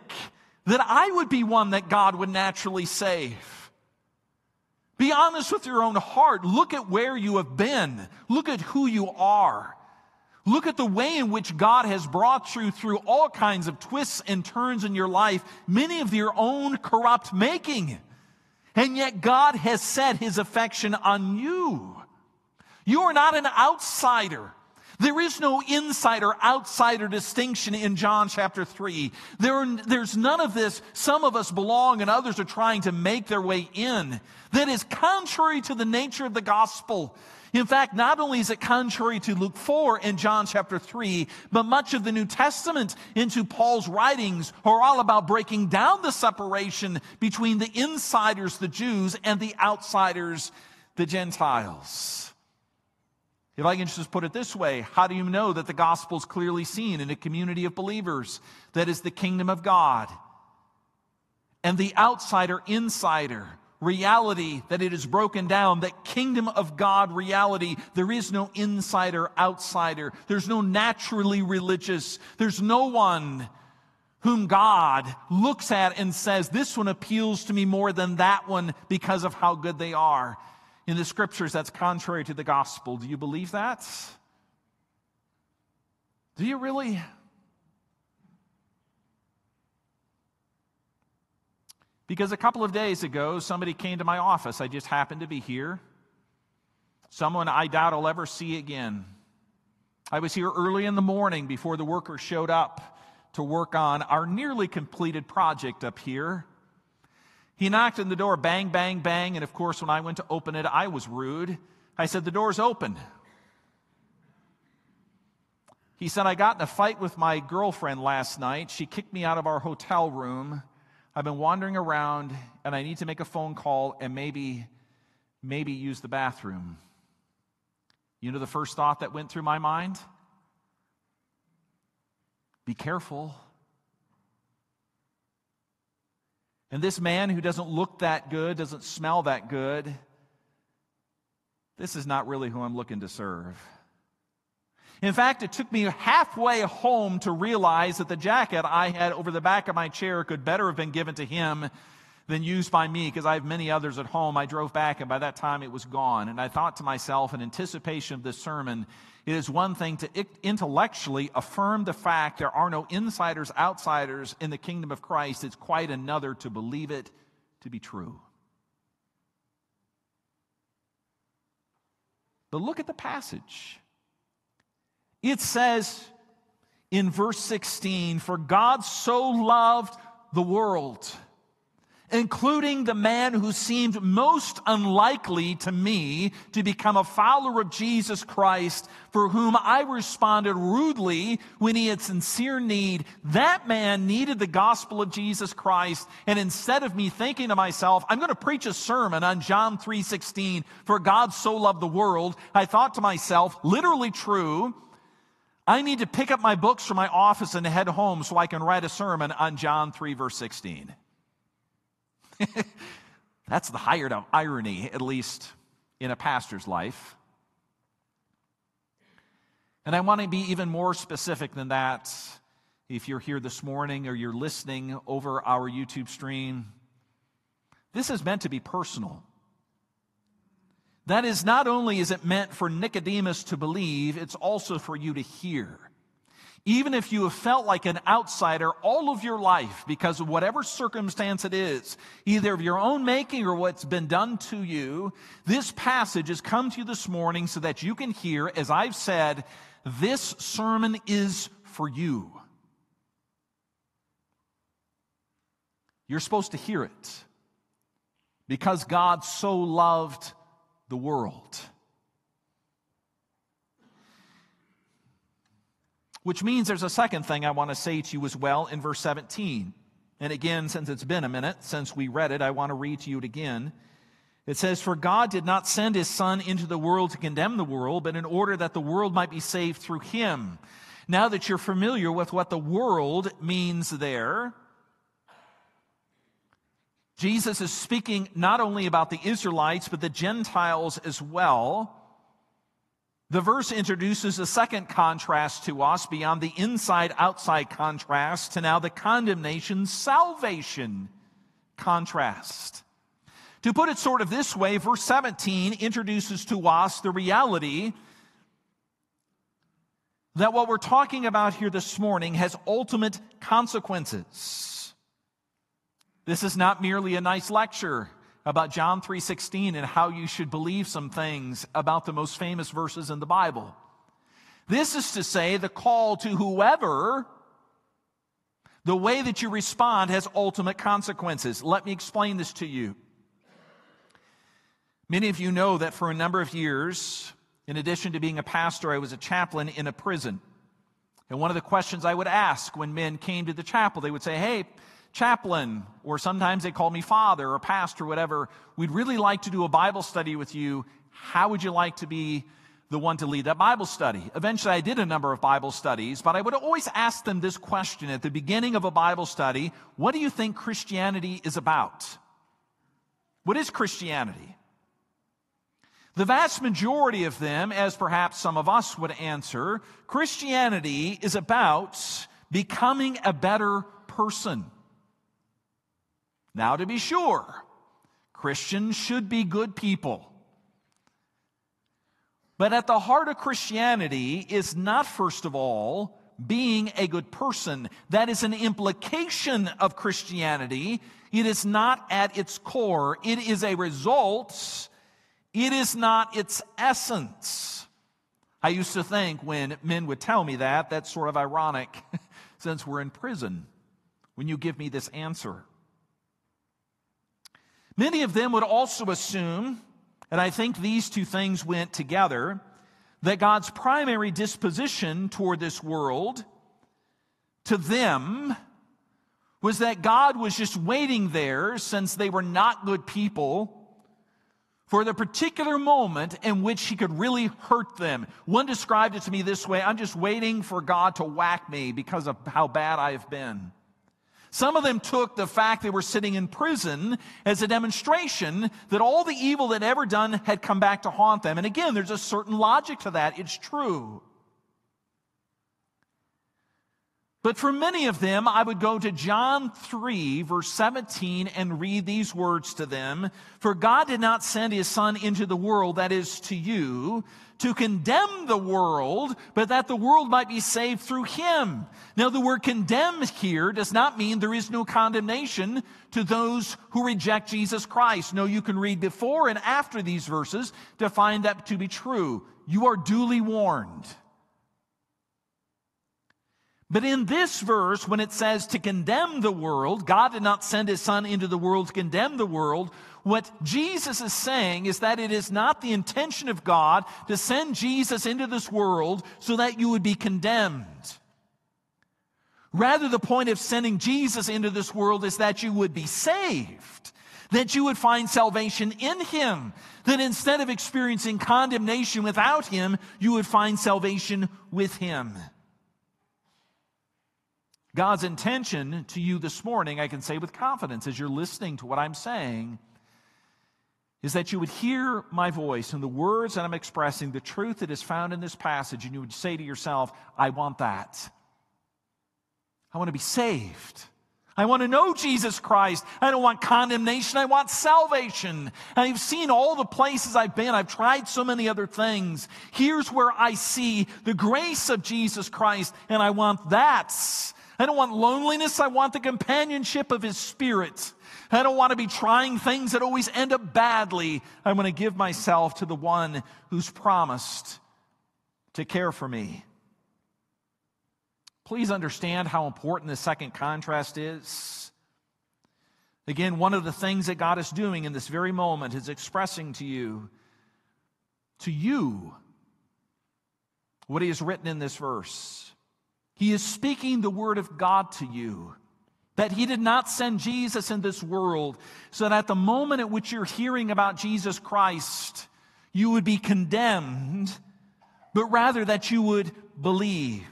that I would be one that God would naturally save. Be honest with your own heart. Look at where you have been. Look at who you are. Look at the way in which God has brought you through all kinds of twists and turns in your life, many of your own corrupt making. And yet God has set his affection on you. You are not an outsider. There is no insider outsider distinction in John chapter 3. There, there's none of this. Some of us belong and others are trying to make their way in. That is contrary to the nature of the gospel. In fact, not only is it contrary to Luke 4 and John chapter 3, but much of the New Testament into Paul's writings are all about breaking down the separation between the insiders, the Jews, and the outsiders, the Gentiles. If I can just put it this way, how do you know that the gospel is clearly seen in a community of believers that is the kingdom of God? And the outsider insider reality that it is broken down, that kingdom of God reality. There is no insider outsider. There's no naturally religious. There's no one whom God looks at and says, this one appeals to me more than that one because of how good they are in the scriptures that's contrary to the gospel. Do you believe that? Do you really? Because a couple of days ago, somebody came to my office. I just happened to be here. Someone I doubt I'll ever see again. I was here early in the morning before the workers showed up to work on our nearly completed project up here. He knocked on the door, bang, bang, bang. And of course, when I went to open it, I was rude. I said, The door's open. He said, I got in a fight with my girlfriend last night. She kicked me out of our hotel room. I've been wandering around and I need to make a phone call and maybe, maybe use the bathroom. You know the first thought that went through my mind? Be careful. And this man who doesn't look that good, doesn't smell that good, this is not really who I'm looking to serve. In fact, it took me halfway home to realize that the jacket I had over the back of my chair could better have been given to him than used by me because I have many others at home. I drove back and by that time it was gone. And I thought to myself, in anticipation of this sermon, it is one thing to intellectually affirm the fact there are no insiders, outsiders in the kingdom of Christ. It's quite another to believe it to be true. But look at the passage. It says in verse 16, For God so loved the world including the man who seemed most unlikely to me to become a follower of Jesus Christ, for whom I responded rudely when he had sincere need. That man needed the gospel of Jesus Christ, and instead of me thinking to myself, I'm going to preach a sermon on John 3:16, for God so loved the world, I thought to myself, literally true, I need to pick up my books from my office and head home so I can write a sermon on John 3 verse 16. That's the height of irony, at least in a pastor's life. And I want to be even more specific than that. If you're here this morning or you're listening over our YouTube stream, this is meant to be personal. That is, not only is it meant for Nicodemus to believe, it's also for you to hear. Even if you have felt like an outsider all of your life because of whatever circumstance it is, either of your own making or what's been done to you, this passage has come to you this morning so that you can hear, as I've said, this sermon is for you. You're supposed to hear it because God so loved the world. Which means there's a second thing I want to say to you as well in verse 17. And again, since it's been a minute since we read it, I want to read to you it again. It says, For God did not send his Son into the world to condemn the world, but in order that the world might be saved through him. Now that you're familiar with what the world means there, Jesus is speaking not only about the Israelites, but the Gentiles as well. The verse introduces a second contrast to us beyond the inside outside contrast to now the condemnation salvation contrast. To put it sort of this way, verse 17 introduces to us the reality that what we're talking about here this morning has ultimate consequences. This is not merely a nice lecture about John 3:16 and how you should believe some things about the most famous verses in the Bible. This is to say the call to whoever the way that you respond has ultimate consequences. Let me explain this to you. Many of you know that for a number of years, in addition to being a pastor, I was a chaplain in a prison. And one of the questions I would ask when men came to the chapel, they would say, Hey, chaplain, or sometimes they call me father or pastor, whatever. We'd really like to do a Bible study with you. How would you like to be the one to lead that Bible study? Eventually, I did a number of Bible studies, but I would always ask them this question at the beginning of a Bible study What do you think Christianity is about? What is Christianity? The vast majority of them, as perhaps some of us would answer, Christianity is about becoming a better person. Now, to be sure, Christians should be good people. But at the heart of Christianity is not, first of all, being a good person. That is an implication of Christianity. It is not at its core. It is a result. It is not its essence. I used to think when men would tell me that, that's sort of ironic since we're in prison when you give me this answer. Many of them would also assume, and I think these two things went together, that God's primary disposition toward this world to them was that God was just waiting there since they were not good people for the particular moment in which he could really hurt them. One described it to me this way I'm just waiting for God to whack me because of how bad I have been. Some of them took the fact they were sitting in prison as a demonstration that all the evil they'd ever done had come back to haunt them. And again, there's a certain logic to that. It's true. But for many of them, I would go to John 3, verse 17, and read these words to them. For God did not send his Son into the world, that is to you, to condemn the world, but that the world might be saved through him. Now, the word condemn here does not mean there is no condemnation to those who reject Jesus Christ. No, you can read before and after these verses to find that to be true. You are duly warned. But in this verse, when it says to condemn the world, God did not send his son into the world to condemn the world. What Jesus is saying is that it is not the intention of God to send Jesus into this world so that you would be condemned. Rather, the point of sending Jesus into this world is that you would be saved, that you would find salvation in Him, that instead of experiencing condemnation without Him, you would find salvation with Him. God's intention to you this morning, I can say with confidence as you're listening to what I'm saying, is that you would hear my voice and the words that I'm expressing, the truth that is found in this passage, and you would say to yourself, I want that. I want to be saved. I want to know Jesus Christ. I don't want condemnation. I want salvation. I've seen all the places I've been. I've tried so many other things. Here's where I see the grace of Jesus Christ, and I want that. I don't want loneliness. I want the companionship of His Spirit. I don't want to be trying things that always end up badly. I want to give myself to the one who's promised to care for me. Please understand how important the second contrast is. Again, one of the things that God is doing in this very moment is expressing to you, to you, what He has written in this verse. He is speaking the word of God to you. That he did not send Jesus in this world so that at the moment at which you're hearing about Jesus Christ, you would be condemned, but rather that you would believe.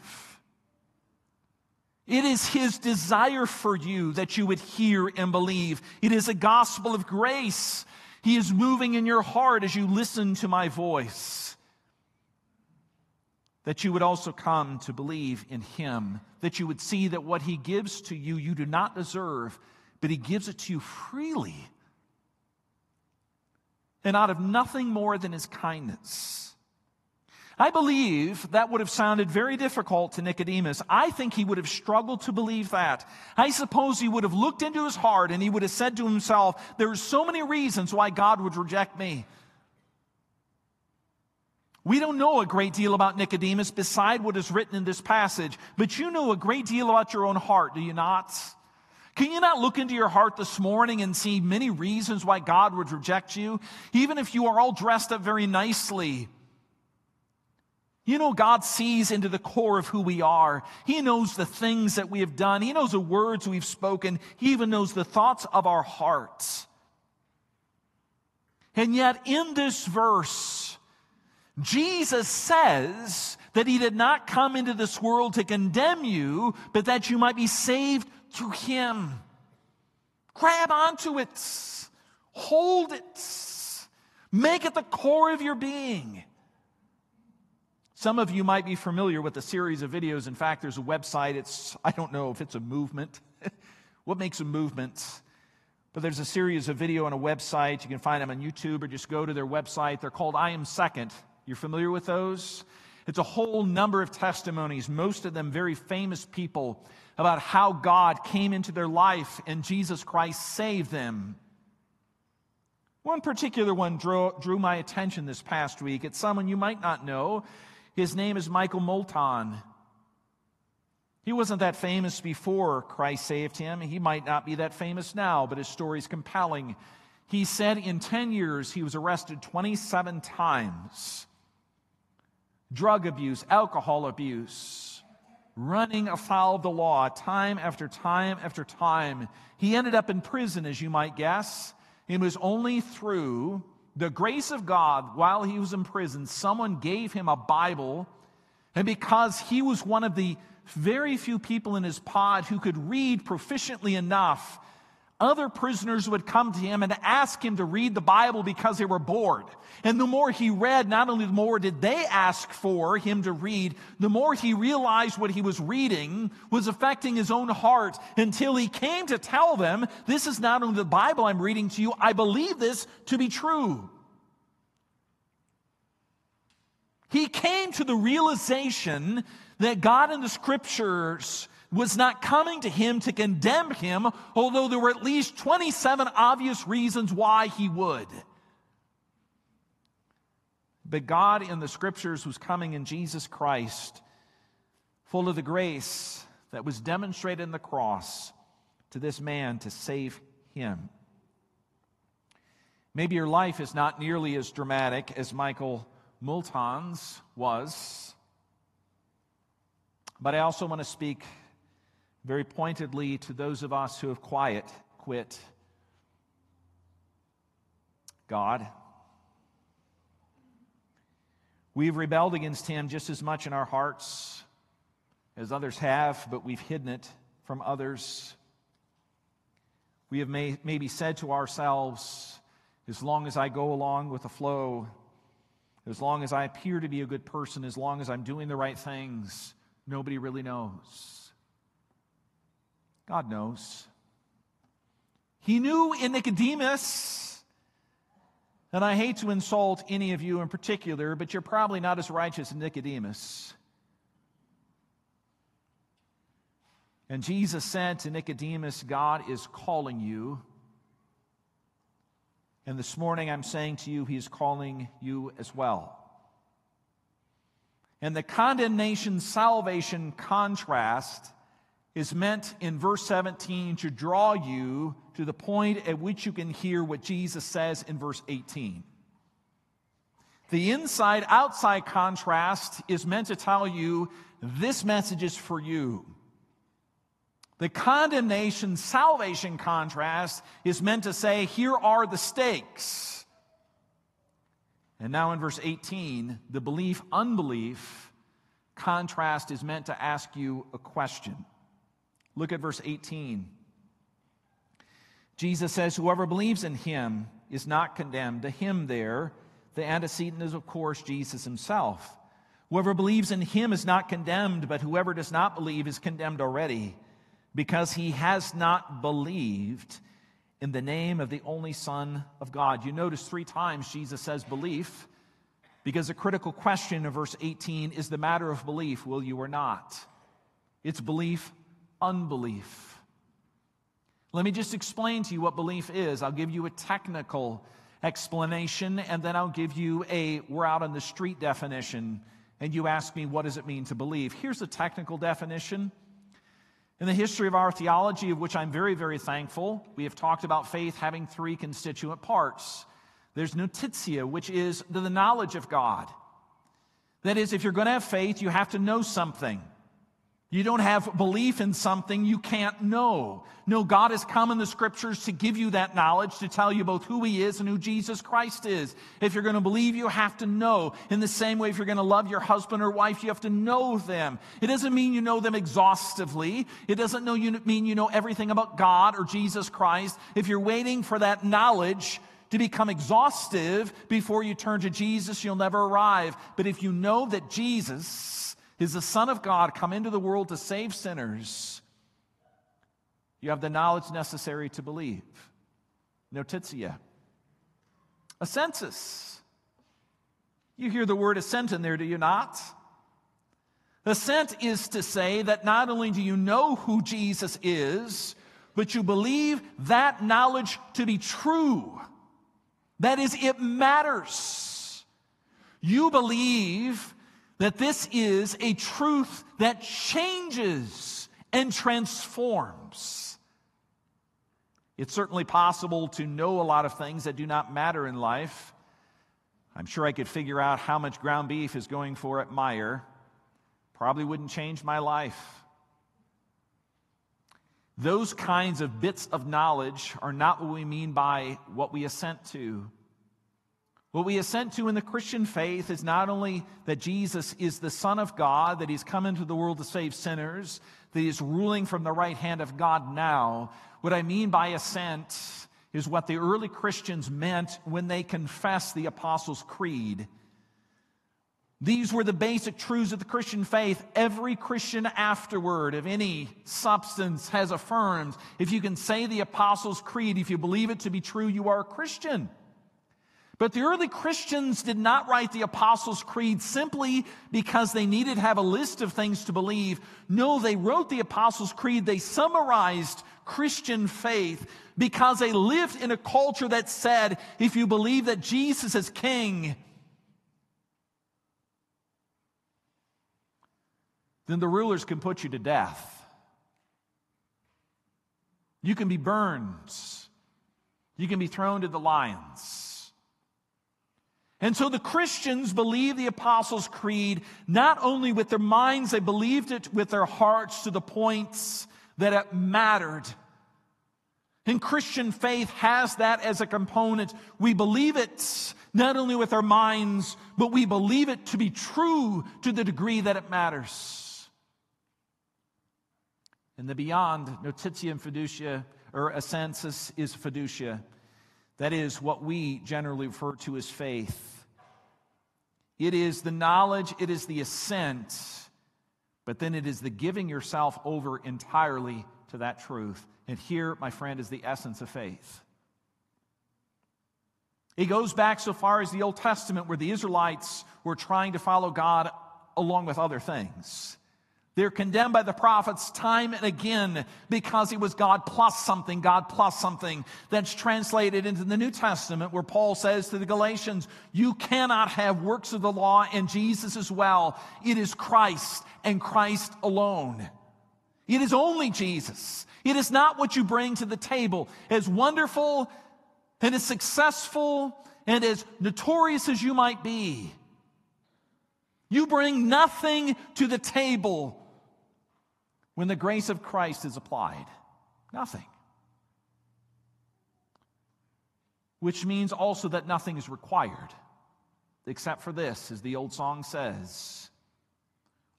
It is his desire for you that you would hear and believe. It is a gospel of grace. He is moving in your heart as you listen to my voice that you would also come to believe in him, that you would see that what he gives to you, you do not deserve, but he gives it to you freely and out of nothing more than his kindness. I believe that would have sounded very difficult to Nicodemus. I think he would have struggled to believe that. I suppose he would have looked into his heart and he would have said to himself, There are so many reasons why God would reject me. We don't know a great deal about Nicodemus beside what is written in this passage, but you know a great deal about your own heart, do you not? Can you not look into your heart this morning and see many reasons why God would reject you, even if you are all dressed up very nicely? You know, God sees into the core of who we are. He knows the things that we have done. He knows the words we've spoken. He even knows the thoughts of our hearts. And yet, in this verse, Jesus says that he did not come into this world to condemn you, but that you might be saved through him. Grab onto it, hold it, make it the core of your being. Some of you might be familiar with a series of videos. In fact, there's a website. It's, I don't know if it's a movement. what makes a movement? But there's a series of video on a website. You can find them on YouTube or just go to their website. They're called I Am Second. You're familiar with those? It's a whole number of testimonies, most of them very famous people, about how God came into their life and Jesus Christ saved them. One particular one drew, drew my attention this past week. It's someone you might not know. His name is Michael Moulton. He wasn't that famous before Christ saved him. He might not be that famous now, but his story is compelling. He said in 10 years he was arrested 27 times drug abuse, alcohol abuse, running afoul of the law time after time after time. He ended up in prison, as you might guess. It was only through the grace of God, while he was in prison, someone gave him a Bible. And because he was one of the very few people in his pod who could read proficiently enough, other prisoners would come to him and ask him to read the Bible because they were bored. And the more he read, not only the more did they ask for him to read, the more he realized what he was reading was affecting his own heart until he came to tell them, This is not only the Bible I'm reading to you, I believe this to be true. He came to the realization that God in the scriptures was not coming to him to condemn him, although there were at least 27 obvious reasons why he would. But God in the scriptures was coming in Jesus Christ, full of the grace that was demonstrated in the cross to this man to save him. Maybe your life is not nearly as dramatic as Michael Moulton's was, but I also want to speak very pointedly to those of us who have quiet quit God. We've rebelled against Him just as much in our hearts as others have, but we've hidden it from others. We have may, maybe said to ourselves, as long as I go along with the flow, as long as I appear to be a good person, as long as I'm doing the right things, nobody really knows. God knows. He knew in Nicodemus, and I hate to insult any of you in particular, but you're probably not as righteous as Nicodemus. And Jesus said to Nicodemus, God is calling you. And this morning I'm saying to you, He is calling you as well. And the condemnation salvation contrast is meant in verse 17 to draw you to the point at which you can hear what Jesus says in verse 18. The inside outside contrast is meant to tell you this message is for you. The condemnation salvation contrast is meant to say, here are the stakes. And now in verse 18, the belief unbelief contrast is meant to ask you a question. Look at verse 18. Jesus says, Whoever believes in him is not condemned. To him, there, the antecedent is, of course, Jesus himself. Whoever believes in him is not condemned, but whoever does not believe is condemned already, because he has not believed in the name of the only Son of God. You notice three times Jesus says belief, because the critical question of verse 18 is the matter of belief will you or not? It's belief unbelief. Let me just explain to you what belief is. I'll give you a technical explanation, and then I'll give you a we're out on the street definition. And you ask me, what does it mean to believe? Here's the technical definition. In the history of our theology, of which I'm very, very thankful, we have talked about faith having three constituent parts. There's notitia, which is the knowledge of God. That is, if you're going to have faith, you have to know something. You don't have belief in something you can't know. No, God has come in the scriptures to give you that knowledge, to tell you both who He is and who Jesus Christ is. If you're going to believe, you have to know. In the same way, if you're going to love your husband or wife, you have to know them. It doesn't mean you know them exhaustively. It doesn't mean you know everything about God or Jesus Christ. If you're waiting for that knowledge, to become exhaustive before you turn to Jesus, you'll never arrive. But if you know that Jesus is the Son of God come into the world to save sinners, you have the knowledge necessary to believe. Notitia. Assensus. You hear the word assent in there, do you not? Assent is to say that not only do you know who Jesus is, but you believe that knowledge to be true. That is, it matters. You believe that this is a truth that changes and transforms. It's certainly possible to know a lot of things that do not matter in life. I'm sure I could figure out how much ground beef is going for at Meijer. Probably wouldn't change my life. Those kinds of bits of knowledge are not what we mean by what we assent to. What we assent to in the Christian faith is not only that Jesus is the Son of God, that he's come into the world to save sinners, that He's ruling from the right hand of God now. What I mean by assent is what the early Christians meant when they confessed the Apostles' Creed. These were the basic truths of the Christian faith. Every Christian afterward of any substance has affirmed if you can say the Apostles' Creed, if you believe it to be true, you are a Christian. But the early Christians did not write the Apostles' Creed simply because they needed to have a list of things to believe. No, they wrote the Apostles' Creed. They summarized Christian faith because they lived in a culture that said, if you believe that Jesus is king, then the rulers can put you to death. You can be burned. You can be thrown to the lions. And so the Christians believed the Apostles' Creed not only with their minds, they believed it with their hearts to the points that it mattered. And Christian faith has that as a component. We believe it not only with our minds, but we believe it to be true to the degree that it matters. In the beyond, notitiam fiducia, or assensus is fiducia. That is what we generally refer to as faith. It is the knowledge, it is the assent, but then it is the giving yourself over entirely to that truth. And here, my friend, is the essence of faith. It goes back so far as the Old Testament, where the Israelites were trying to follow God along with other things. They're condemned by the prophets time and again because he was God plus something, God plus something. That's translated into the New Testament where Paul says to the Galatians, you cannot have works of the law and Jesus as well. It is Christ and Christ alone. It is only Jesus. It is not what you bring to the table. As wonderful and as successful and as notorious as you might be, you bring nothing to the table when the grace of Christ is applied? Nothing. Which means also that nothing is required, except for this, as the old song says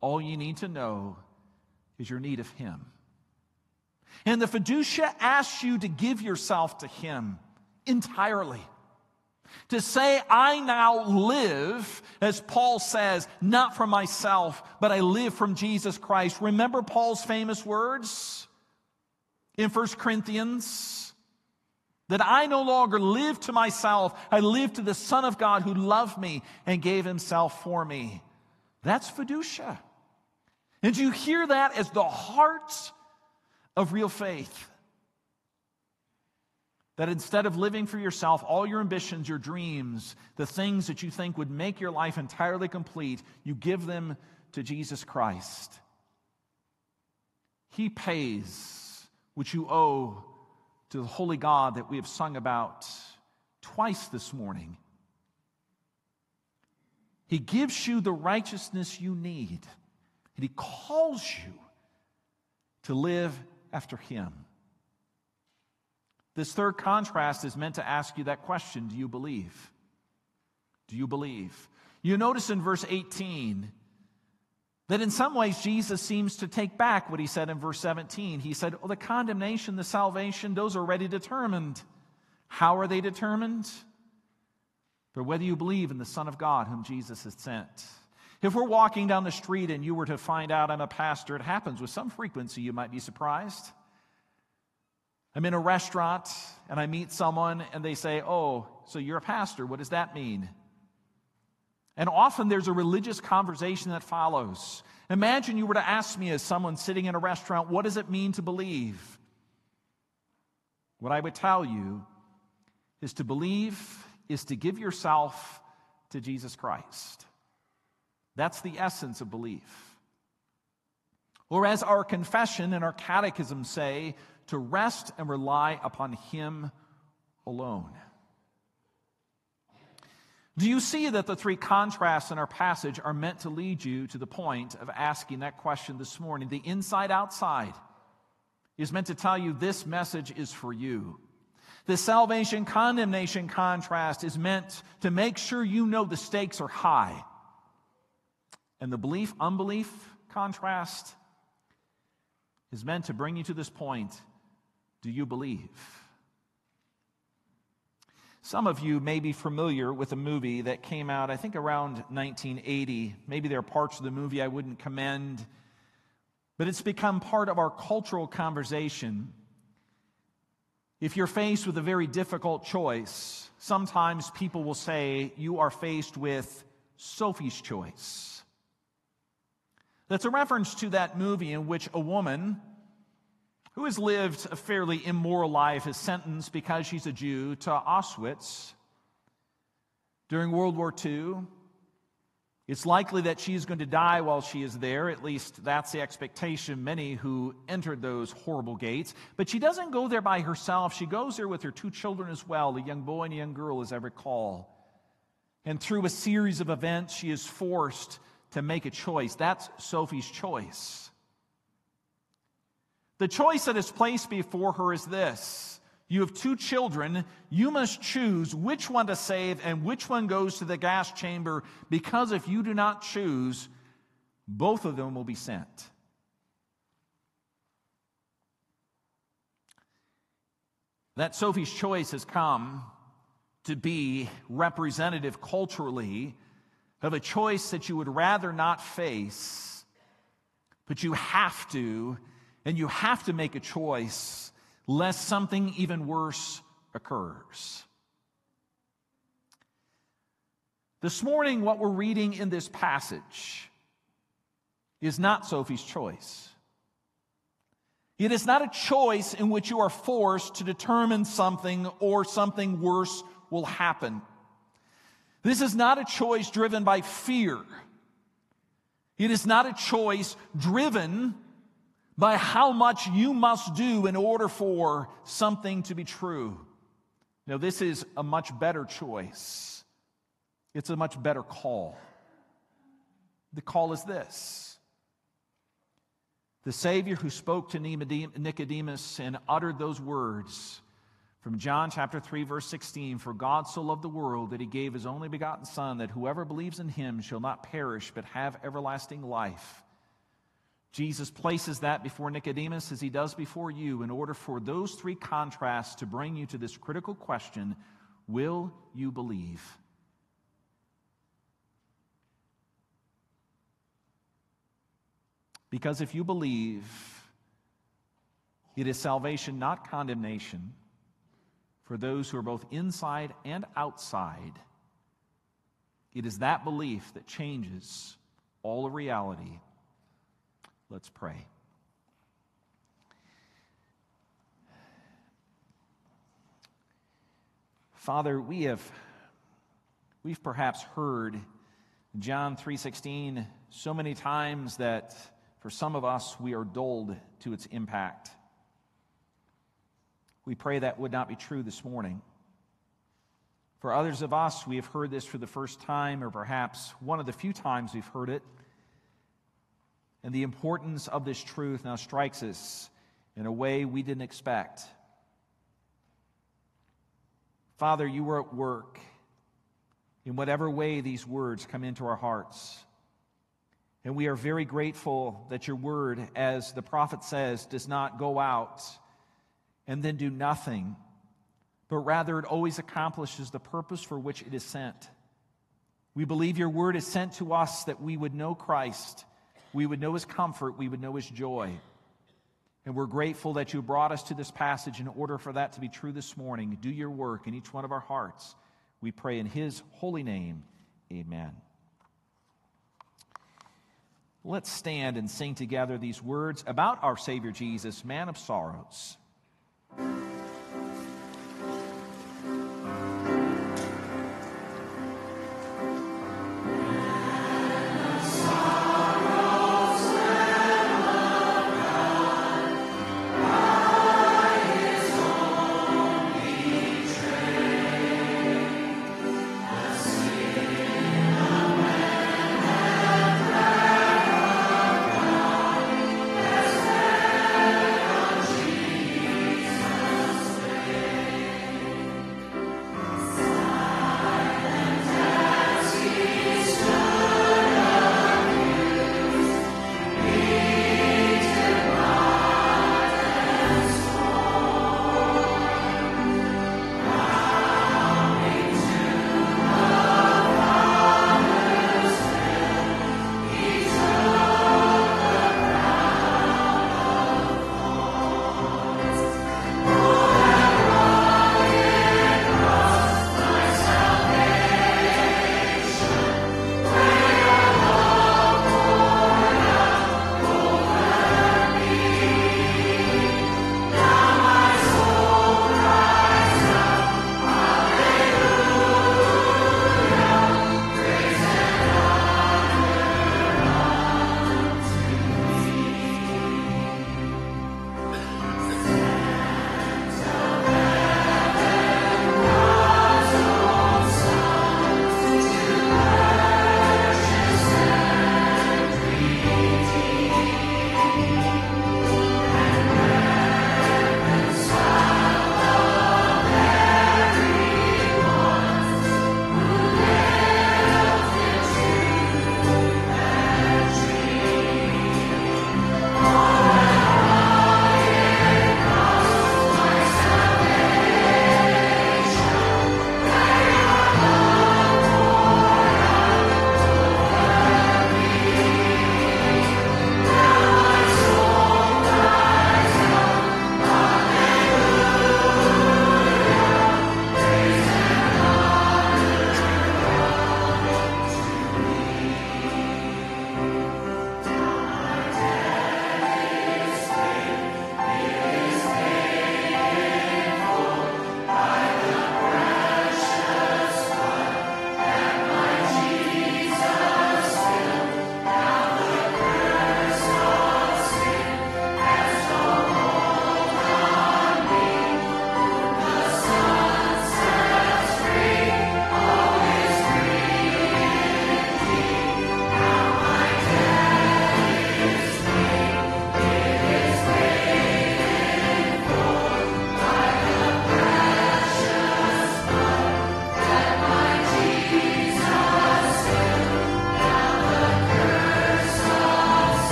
all you need to know is your need of Him. And the fiducia asks you to give yourself to Him entirely. To say, I now live, as Paul says, not for myself, but I live from Jesus Christ. Remember Paul's famous words in 1 Corinthians? That I no longer live to myself, I live to the Son of God who loved me and gave himself for me. That's fiducia. And you hear that as the heart of real faith. That instead of living for yourself, all your ambitions, your dreams, the things that you think would make your life entirely complete, you give them to Jesus Christ. He pays what you owe to the holy God that we have sung about twice this morning. He gives you the righteousness you need, and He calls you to live after Him. This third contrast is meant to ask you that question Do you believe? Do you believe? You notice in verse 18 that in some ways Jesus seems to take back what he said in verse 17. He said, oh, The condemnation, the salvation, those are already determined. How are they determined? But whether you believe in the Son of God whom Jesus has sent. If we're walking down the street and you were to find out I'm a pastor, it happens with some frequency, you might be surprised. I'm in a restaurant and I meet someone and they say, Oh, so you're a pastor. What does that mean? And often there's a religious conversation that follows. Imagine you were to ask me, as someone sitting in a restaurant, what does it mean to believe? What I would tell you is to believe is to give yourself to Jesus Christ. That's the essence of belief. Or as our confession and our catechism say, to rest and rely upon Him alone. Do you see that the three contrasts in our passage are meant to lead you to the point of asking that question this morning? The inside outside is meant to tell you this message is for you. The salvation condemnation contrast is meant to make sure you know the stakes are high. And the belief unbelief contrast is meant to bring you to this point do you believe? Some of you may be familiar with a movie that came out, I think, around 1980. Maybe there are parts of the movie I wouldn't commend, but it's become part of our cultural conversation. If you're faced with a very difficult choice, sometimes people will say you are faced with Sophie's choice. That's a reference to that movie in which a woman who has lived a fairly immoral life, is sentenced because she's a Jew to Auschwitz during World War II. It's likely that she's going to die while she is there. At least that's the expectation many who entered those horrible gates. But she doesn't go there by herself. She goes there with her two children as well, a young boy and a young girl, as I recall. And through a series of events, she is forced to make a choice. That's Sophie's choice. The choice that is placed before her is this You have two children. You must choose which one to save and which one goes to the gas chamber, because if you do not choose, both of them will be sent. That Sophie's choice has come to be representative culturally of a choice that you would rather not face, but you have to and you have to make a choice lest something even worse occurs. This morning, what we're reading in this passage is not Sophie's choice. It is not a choice in which you are forced to determine something or something worse will happen. This is not a choice driven by fear. It is not a choice driven by how much you must do in order for something to be true. Now, this is a much better choice. It's a much better call. The call is this The Savior who spoke to Nicodemus and uttered those words from John chapter 3, verse 16 For God so loved the world that he gave his only begotten Son, that whoever believes in him shall not perish but have everlasting life. Jesus places that before Nicodemus as he does before you in order for those three contrasts to bring you to this critical question Will you believe? Because if you believe, it is salvation, not condemnation, for those who are both inside and outside. It is that belief that changes all of reality Let's pray. Father, we have we've perhaps heard John 3:16 so many times that for some of us we are dulled to its impact. We pray that would not be true this morning. For others of us, we have heard this for the first time, or perhaps one of the few times we've heard it. And the importance of this truth now strikes us in a way we didn't expect. Father, you were at work in whatever way these words come into our hearts. And we are very grateful that your word, as the prophet says, does not go out and then do nothing, but rather it always accomplishes the purpose for which it is sent. We believe your word is sent to us that we would know Christ we would know his comfort, we would know his joy. And we're grateful that you brought us to this passage in order for that to be true this morning. Do your work in each one of our hearts. We pray in his holy name. Amen. Let's stand and sing together these words about our Savior Jesus, man of sorrows.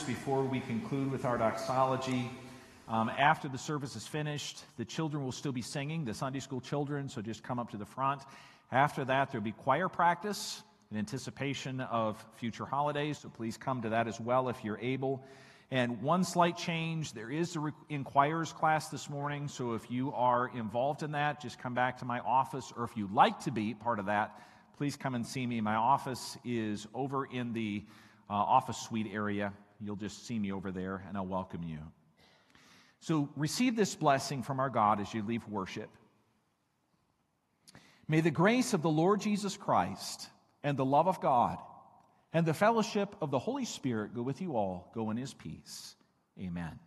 Before we conclude with our doxology. Um, after the service is finished, the children will still be singing, the Sunday school children, so just come up to the front. After that, there'll be choir practice in anticipation of future holidays, so please come to that as well if you're able. And one slight change there is the inquirers class this morning, so if you are involved in that, just come back to my office, or if you'd like to be part of that, please come and see me. My office is over in the uh, office suite area. You'll just see me over there, and I'll welcome you. So receive this blessing from our God as you leave worship. May the grace of the Lord Jesus Christ and the love of God and the fellowship of the Holy Spirit go with you all. Go in his peace. Amen.